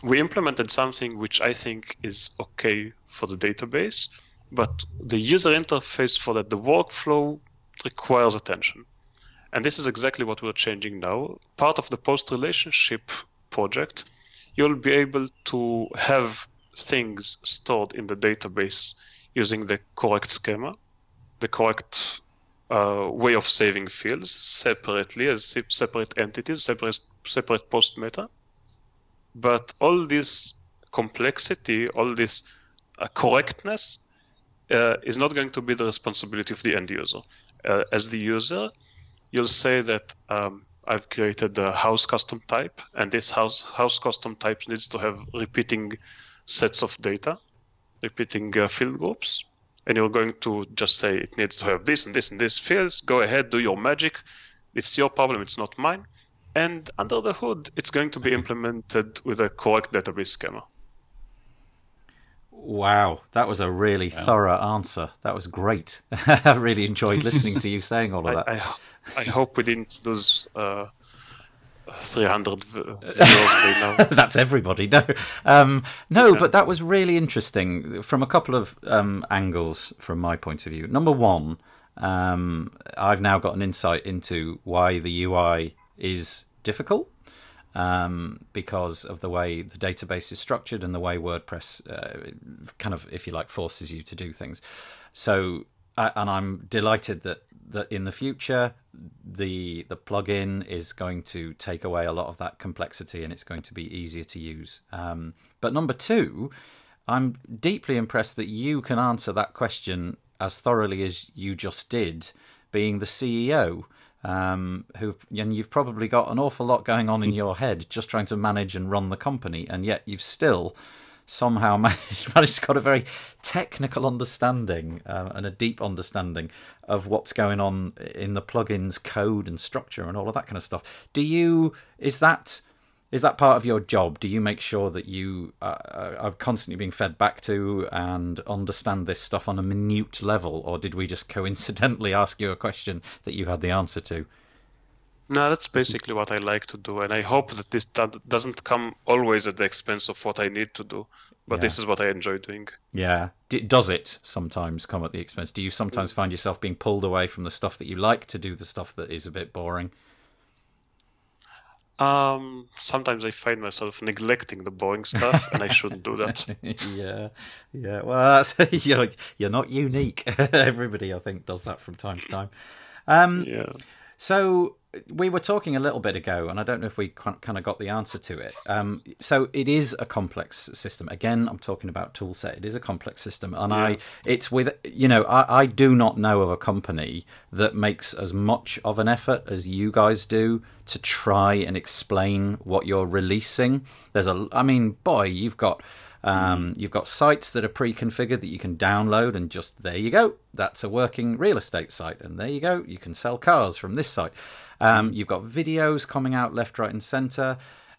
we implemented something which I think is okay for the database, but the user interface for that, the workflow requires attention. And this is exactly what we're changing now. Part of the post relationship project, you'll be able to have things stored in the database using the correct schema, the correct uh, way of saving fields separately as separate entities, separate separate post meta. But all this complexity, all this uh, correctness, uh, is not going to be the responsibility of the end user. Uh, as the user, you'll say that um, I've created a house custom type, and this house house custom type needs to have repeating sets of data, repeating uh, field groups, and you're going to just say it needs to have this and this and this fields. Go ahead, do your magic. It's your problem, it's not mine. And under the hood, it's going to be implemented with a correct database schema. Wow, that was a really yeah. thorough answer. That was great. [LAUGHS] I really enjoyed listening to you saying all of that. I, I, I hope we didn't lose uh, 300 [LAUGHS] viewers That's everybody. No, um, no, yeah. but that was really interesting from a couple of um, angles from my point of view. Number one, um, I've now got an insight into why the UI is difficult um, because of the way the database is structured and the way WordPress uh, kind of, if you like, forces you to do things. So, uh, and I'm delighted that that in the future the the plugin is going to take away a lot of that complexity and it's going to be easier to use. Um, but number two, I'm deeply impressed that you can answer that question as thoroughly as you just did, being the CEO um, who and you've probably got an awful lot going on in your head just trying to manage and run the company, and yet you've still somehow [LAUGHS] managed, managed to got a very technical understanding uh, and a deep understanding of what's going on in the plugins code and structure and all of that kind of stuff. Do you is that is that part of your job? Do you make sure that you uh, are constantly being fed back to and understand this stuff on a minute level, or did we just coincidentally [LAUGHS] ask you a question that you had the answer to? No, that's basically what I like to do, and I hope that this doesn't come always at the expense of what I need to do. But yeah. this is what I enjoy doing. Yeah. Does it sometimes come at the expense? Do you sometimes find yourself being pulled away from the stuff that you like to do the stuff that is a bit boring? Um, sometimes I find myself neglecting the boring stuff, and I shouldn't do that. [LAUGHS] yeah, yeah. Well, that's, [LAUGHS] you're you're not unique. [LAUGHS] Everybody, I think, does that from time to time. Um, yeah. So we were talking a little bit ago, and I don't know if we kind of got the answer to it. Um, so it is a complex system. Again, I'm talking about toolset. It is a complex system, and yeah. I it's with you know I, I do not know of a company that makes as much of an effort as you guys do to try and explain what you're releasing. There's a, I mean, boy, you've got um, you've got sites that are pre-configured that you can download, and just there you go. That's a working real estate site, and there you go. You can sell cars from this site. Um, you've got videos coming out left, right, and centre,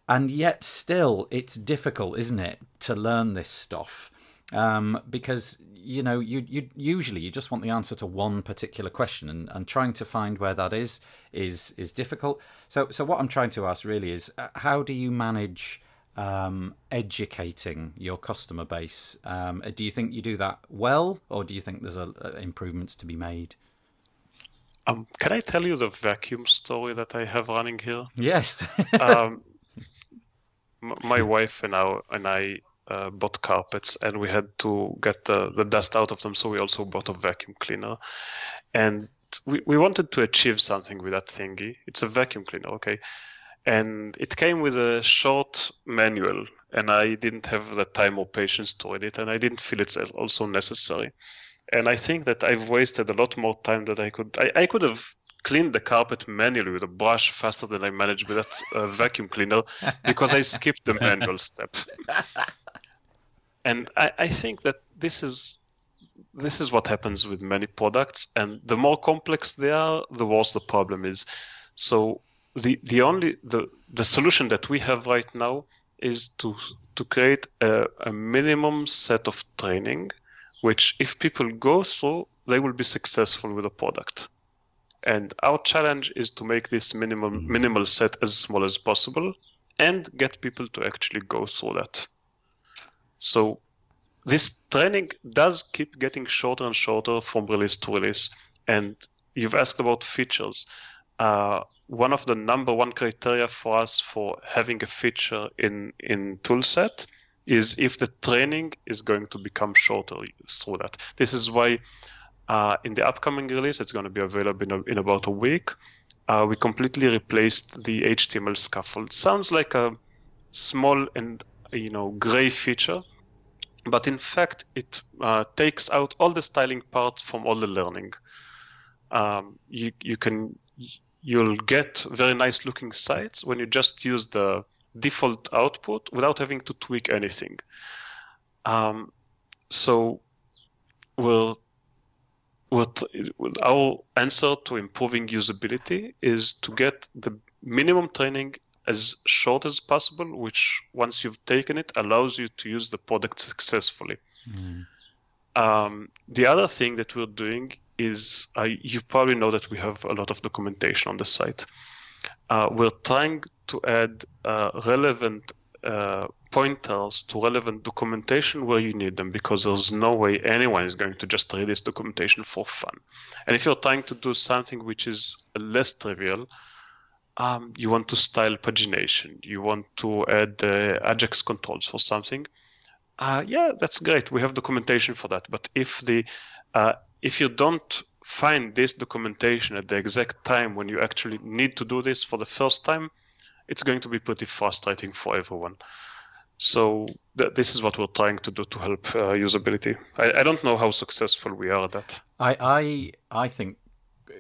and yet still, it's difficult, isn't it, to learn this stuff? Um, because you know you, you usually you just want the answer to one particular question and, and trying to find where that is is is difficult so so what i'm trying to ask really is uh, how do you manage um, educating your customer base. Um, do you think you do that well, or do you think there's a, a improvements to be made? Um, can I tell you the vacuum story that I have running here? Yes. [LAUGHS] um, my wife and I and I uh, bought carpets, and we had to get the, the dust out of them. So we also bought a vacuum cleaner, and we, we wanted to achieve something with that thingy. It's a vacuum cleaner, okay? and it came with a short manual and i didn't have the time or patience to read it and i didn't feel it's also necessary and i think that i've wasted a lot more time that i could i, I could have cleaned the carpet manually with a brush faster than i managed with that uh, vacuum cleaner [LAUGHS] because i skipped the manual step. And I, I think that this is this is what happens with many products and the more complex they are the worse the problem is. So the the only the the solution that we have right now is to to create a, a minimum set of training, which if people go through, they will be successful with the product. And our challenge is to make this minimum minimal set as small as possible and get people to actually go through that. So this training does keep getting shorter and shorter from release to release. And you've asked about features. Uh, one of the number one criteria for us for having a feature in in toolset is if the training is going to become shorter through that. This is why Uh, in the upcoming release, it's going to be available in, a, in about a week. Uh, we completely replaced the HTML scaffold. Sounds like a small and you know gray feature, but in fact, it uh, takes out all the styling parts from all the learning. Um, you you can you'll get very nice looking sites when you just use the default output without having to tweak anything. Um, so we'll, what our answer to improving usability is to get the minimum training as short as possible, which once you've taken it allows you to use the product successfully. Mm. Um, the other thing that we're doing is uh, you probably know that we have a lot of documentation on the site. Uh, we're trying to add uh, relevant uh, pointers to relevant documentation where you need them because there's no way anyone is going to just read this documentation for fun. And if you're trying to do something which is less trivial, um, you want to style pagination, you want to add uh, Ajax controls for something, uh, yeah, that's great. We have documentation for that. But if the uh, if you don't find this documentation at the exact time when you actually need to do this for the first time, it's going to be pretty frustrating for everyone. So th- this is what we're trying to do to help uh, usability. I, I, don't know how successful we are at that. I I, I think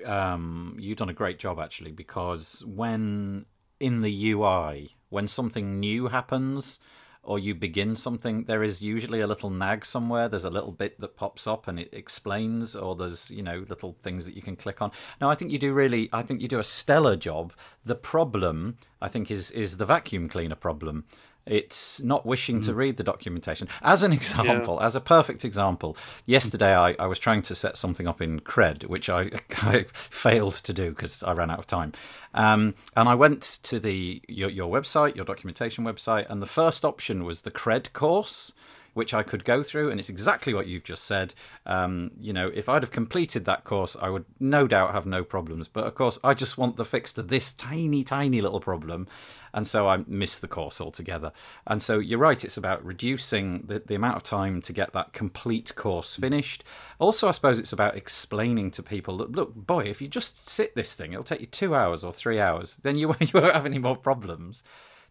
um, you've done a great job actually because when in the UI when something new happens or you begin something, there is usually a little nag somewhere. There's a little bit that pops up and it explains, or there's you know little things that you can click on. Now, I think you do really. I think you do a stellar job. The problem, I think, is is the vacuum cleaner problem. It's not wishing mm. to read the documentation. As an [LAUGHS] example, yeah. as a perfect example, yesterday I, I was trying to set something up in Cred, which I, [LAUGHS] I failed to do because I ran out of time. Um, and I went to the your, your website, your documentation website, and the first option was the Cred course which I could go through, and it's exactly what you've just said. Um, you know, if I'd have completed that course, I would no doubt have no problems. But of course, I just want the fix to this tiny, tiny little problem, and so I missed the course altogether. And so you're right; it's about reducing the, the amount of time to get that complete course finished. Also, I suppose it's about explaining to people that look, boy, if you just sit this thing, it'll take you two hours or three hours, then you, [LAUGHS] you won't have any more problems.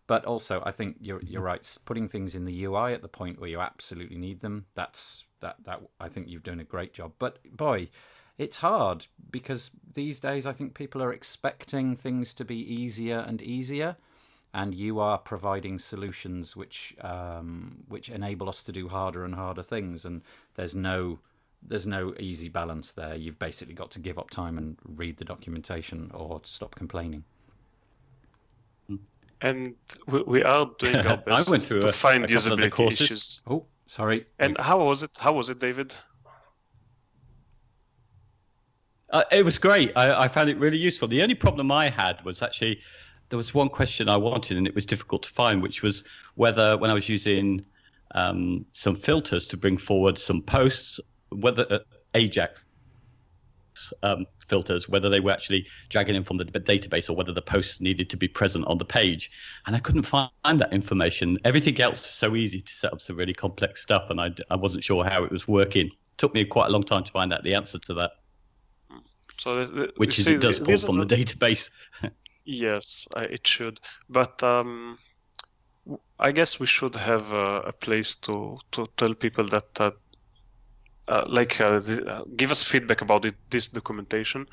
But also, I think you're you're right. Putting things in the UI at the point where you absolutely need them. That's that that I think you've done a great job. But boy, it's hard because these days I think people are expecting things to be easier and easier, and you are providing solutions which um, which enable us to do harder and harder things. And there's no there's no easy balance there. You've basically got to give up time and read the documentation or stop complaining and we, we are doing our [LAUGHS] best I went through to a, find a usability issues. Oh, sorry. And how was it? How was it, David? Uh, it was great. I, I, found it really useful. The only problem I had was actually there was one question I wanted, and it was difficult to find, which was whether when I was using um, some filters to bring forward some posts, whether uh, Ajax um, filters, whether they were actually dragging in from the database or whether the posts needed to be present on the page. And I couldn't find that information. Everything else was so easy to set up some really complex stuff, and I, I wasn't sure how it was working. It took me quite a long time to find out the answer to that. So, the, which is see, it does pull from the, the database. yes, it should, but. Um... I guess we should have a, a, place to, to tell people that, that uh, like uh, the, uh, give us feedback about it, this documentation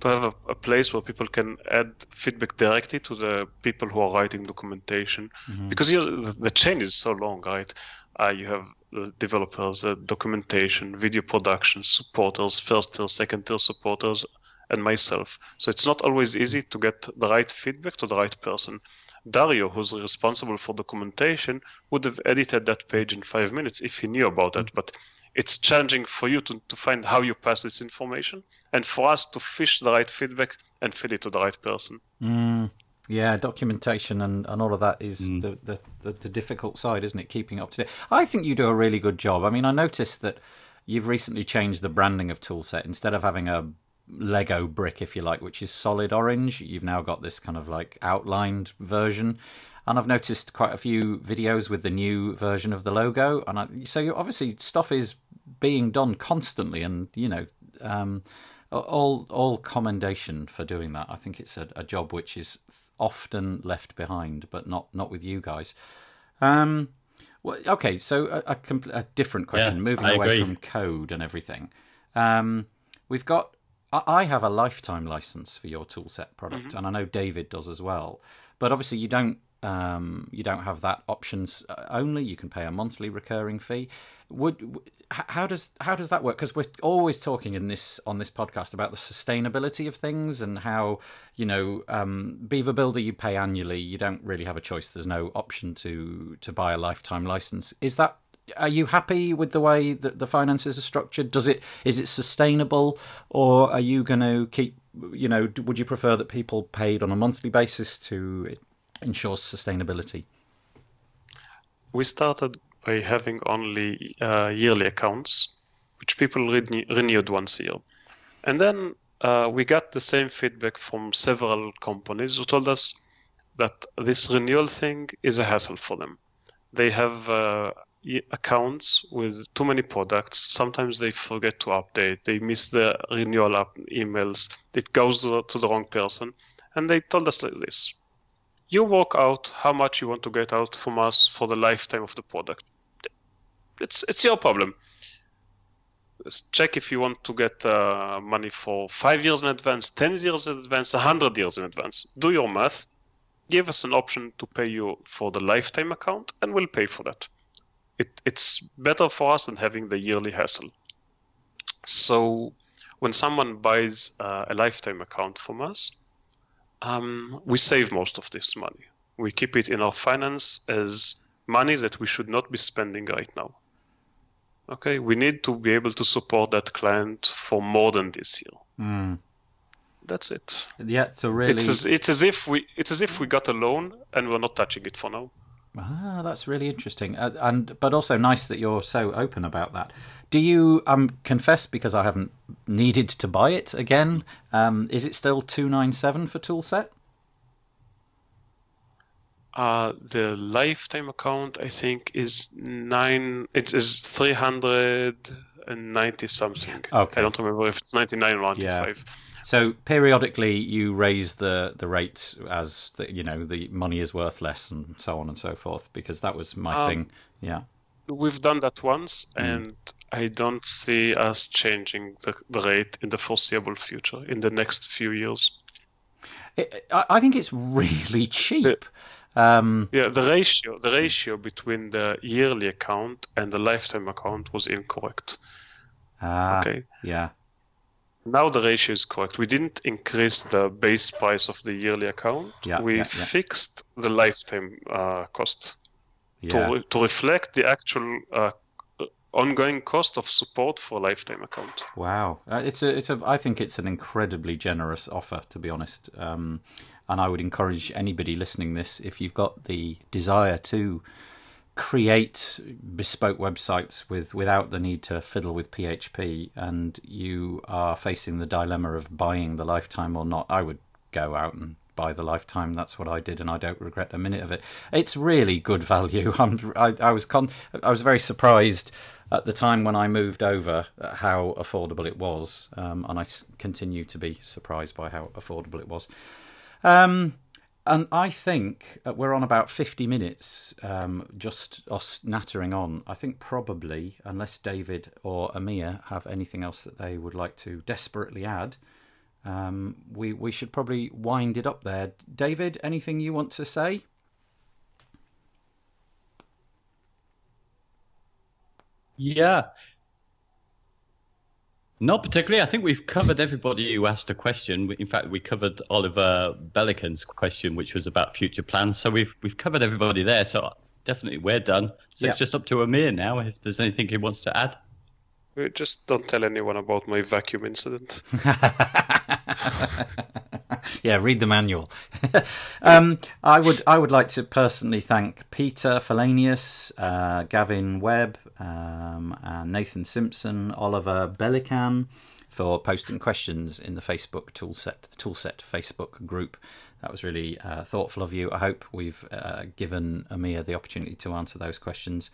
to have a, a, place where people can add feedback directly to the people who are writing documentation mm-hmm. because the, the, chain is so long right uh, you have the developers the documentation video production supporters first tier second tier supporters and myself so it's not always easy to get the right feedback to the right person Dario, who's responsible for documentation, would have edited that page in five minutes if he knew about it. But it's challenging for you to, to find how you pass this information and for us to fish the right feedback and feed it to the right person. Mm, yeah, documentation and, and all of that is mm. the, the, the, the, difficult side, isn't it? Keeping up to date. I think you do a really good job. I mean, I noticed that you've recently changed the branding of Toolset. Instead of having a Lego brick, if you like, which is solid orange, you've now got this kind of like outlined version and I've noticed quite a few videos with the new version of the logo. And I, so obviously stuff is being done constantly, and you know um, all all commendation for doing that. I think it's a, a job which is often left behind, but not not with you guys. Um, well, okay, so a, a, a different question, Yeah, moving I away agree. from code and everything. Um, we've got. I I have a lifetime license for your toolset product, and I know David does as well. But obviously, you don't. Um, you don't have that options uh, only. You can pay a monthly recurring fee. Would how does how does that work? Because we're always talking in this on this podcast about the sustainability of things and how you know um, Beaver Builder you pay annually. You don't really have a choice. There's no option to to buy a lifetime license. Is that are you happy with the way that the finances are structured? Does it is it sustainable, or are you going to keep? You know, would you prefer that people paid on a monthly basis to ensure sustainability? We started by having only uh, yearly accounts, which people renew- renewed once a year. And then uh, we got the same feedback from several companies who told us that this renewal thing is a hassle for them. They have uh, accounts with too many products. Sometimes they forget to update. They miss the renewal emails. It goes to the, to the wrong person. And they told us like this you work out how much you want to get out from us for the lifetime of the product. It's it's your problem. Just check if you want to get uh, money for five years in advance, ten years in advance, a hundred years in advance. Do your math. Give us an option to pay you for the lifetime account, and we'll pay for that. It it's better for us than having the yearly hassle. So, when someone buys uh, a lifetime account from us, um, we save most of this money. We keep it in our finance as money that we should not be spending right now. Okay, we need to be able to support that client for more than this year. Mm. That's it. Yeah, so really, It's as it's as if we it's as if we got a loan and we're not touching it for now. Ah, that's really interesting, uh, and but also nice that you're so open about that. Do you um confess because I haven't needed to buy it again? Um, is it still two nine seven for Toolset? Uh, the lifetime account I think is nine. It is three hundred and ninety something. Okay. I don't remember if it's ninety nine or ninety five. Yeah. So periodically you raise the the rate as the, you know the money is worth less and so on and so forth because that was my Um, thing. Yeah. We've done that once, Hmm. and I don't see us changing the, the rate in the foreseeable future in the next few years. It, I, I think it's really cheap. Um, Yeah, the ratio the ratio between the yearly account and the lifetime account was incorrect. Ah, Okay. Yeah. Now the ratio is correct. We didn't increase the base price of the yearly account. Yeah, we yeah, yeah. fixed the lifetime uh, cost Yeah. to to reflect the actual uh, ongoing cost of support for lifetime account. Wow, uh, it's a, it's a. I think it's an incredibly generous offer, to be honest. Um, and I would encourage anybody listening this, if you've got the desire to create bespoke websites with without the need to fiddle with PHP, and you are facing the dilemma of buying the lifetime or not, I would go out and buy the lifetime. That's what I did, and I don't regret a minute of it. It's really good value. [LAUGHS] I'm, I, I was con- I was very surprised at the time when I moved over how affordable it was, um, and I continue to be surprised by how affordable it was. Um, and I think uh, we're on about 50 minutes, um, just us nattering on. I think probably, unless David or Amir have anything else that they would like to desperately add, um, we, we should probably wind it up there. David, anything you want to say? Yeah. Not particularly. I think we've covered everybody who asked a question. In fact, we covered Oliver Bellican's question, which was about future plans. So we've we've covered everybody there. So definitely we're done. So Yeah. it's just up to Amir now if there's anything he wants to add. Uh, Just don't tell anyone about my vacuum incident. [LAUGHS] yeah, read the manual. [LAUGHS] um, I would I would like to personally thank Peter Felanius, uh, Gavin Webb, um, and Nathan Simpson, Oliver Bellican for posting questions in the Facebook Toolset the Toolset Facebook group. That was really uh, thoughtful of you. I hope we've uh, given Amir the opportunity to answer those questions.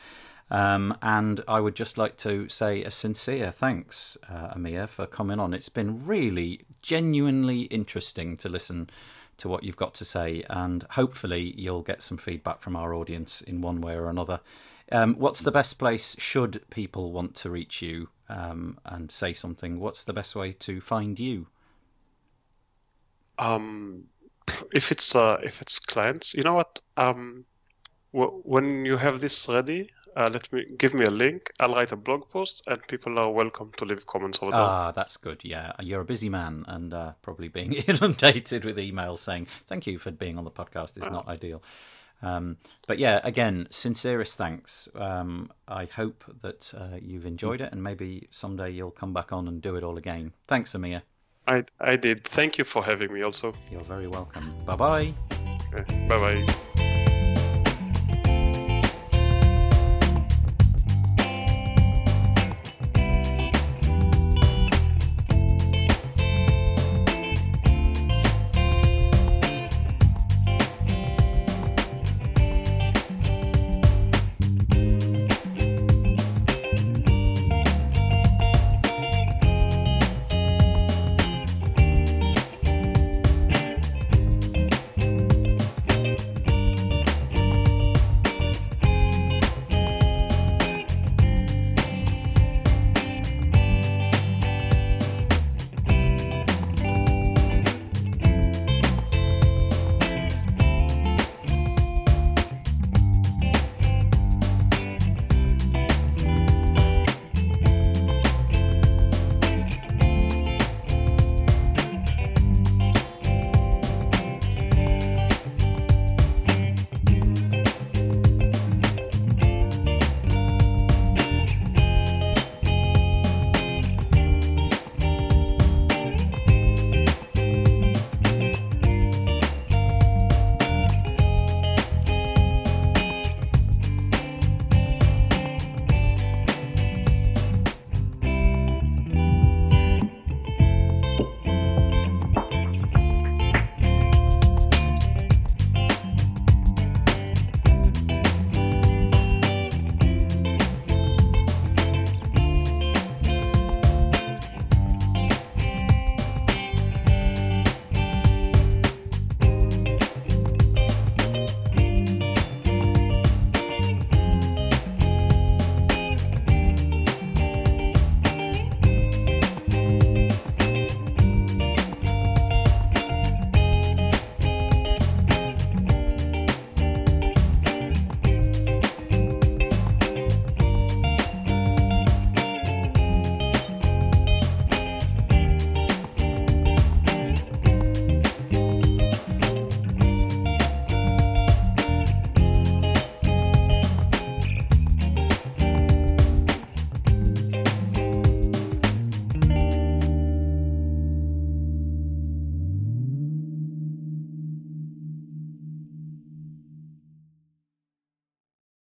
Um, and I would just like to say a sincere thanks, uh, Amir, for coming on. It's been really genuinely interesting to listen to what you've got to say, and hopefully you'll get some feedback from our audience in one way or another. Um, what's the best place should people want to reach you um, and say something? What's the best way to find you? Um, if it's uh, if it's clients, you know what? Um, when you have this ready, uh, let me give me a link. I'll write a blog post, and people are welcome to leave comments over there. Ah, that's good. Yeah, you're a busy man, and uh, probably being [LAUGHS] inundated with emails saying thank you for being on the podcast is not ideal. Um, but yeah, again, sincerest thanks. Um, I hope that uh, you've enjoyed it, and maybe someday you'll come back on and do it all again. Thanks, Amir. I I did. Thank you for having me. Also. You're very welcome. Bye bye. Bye bye.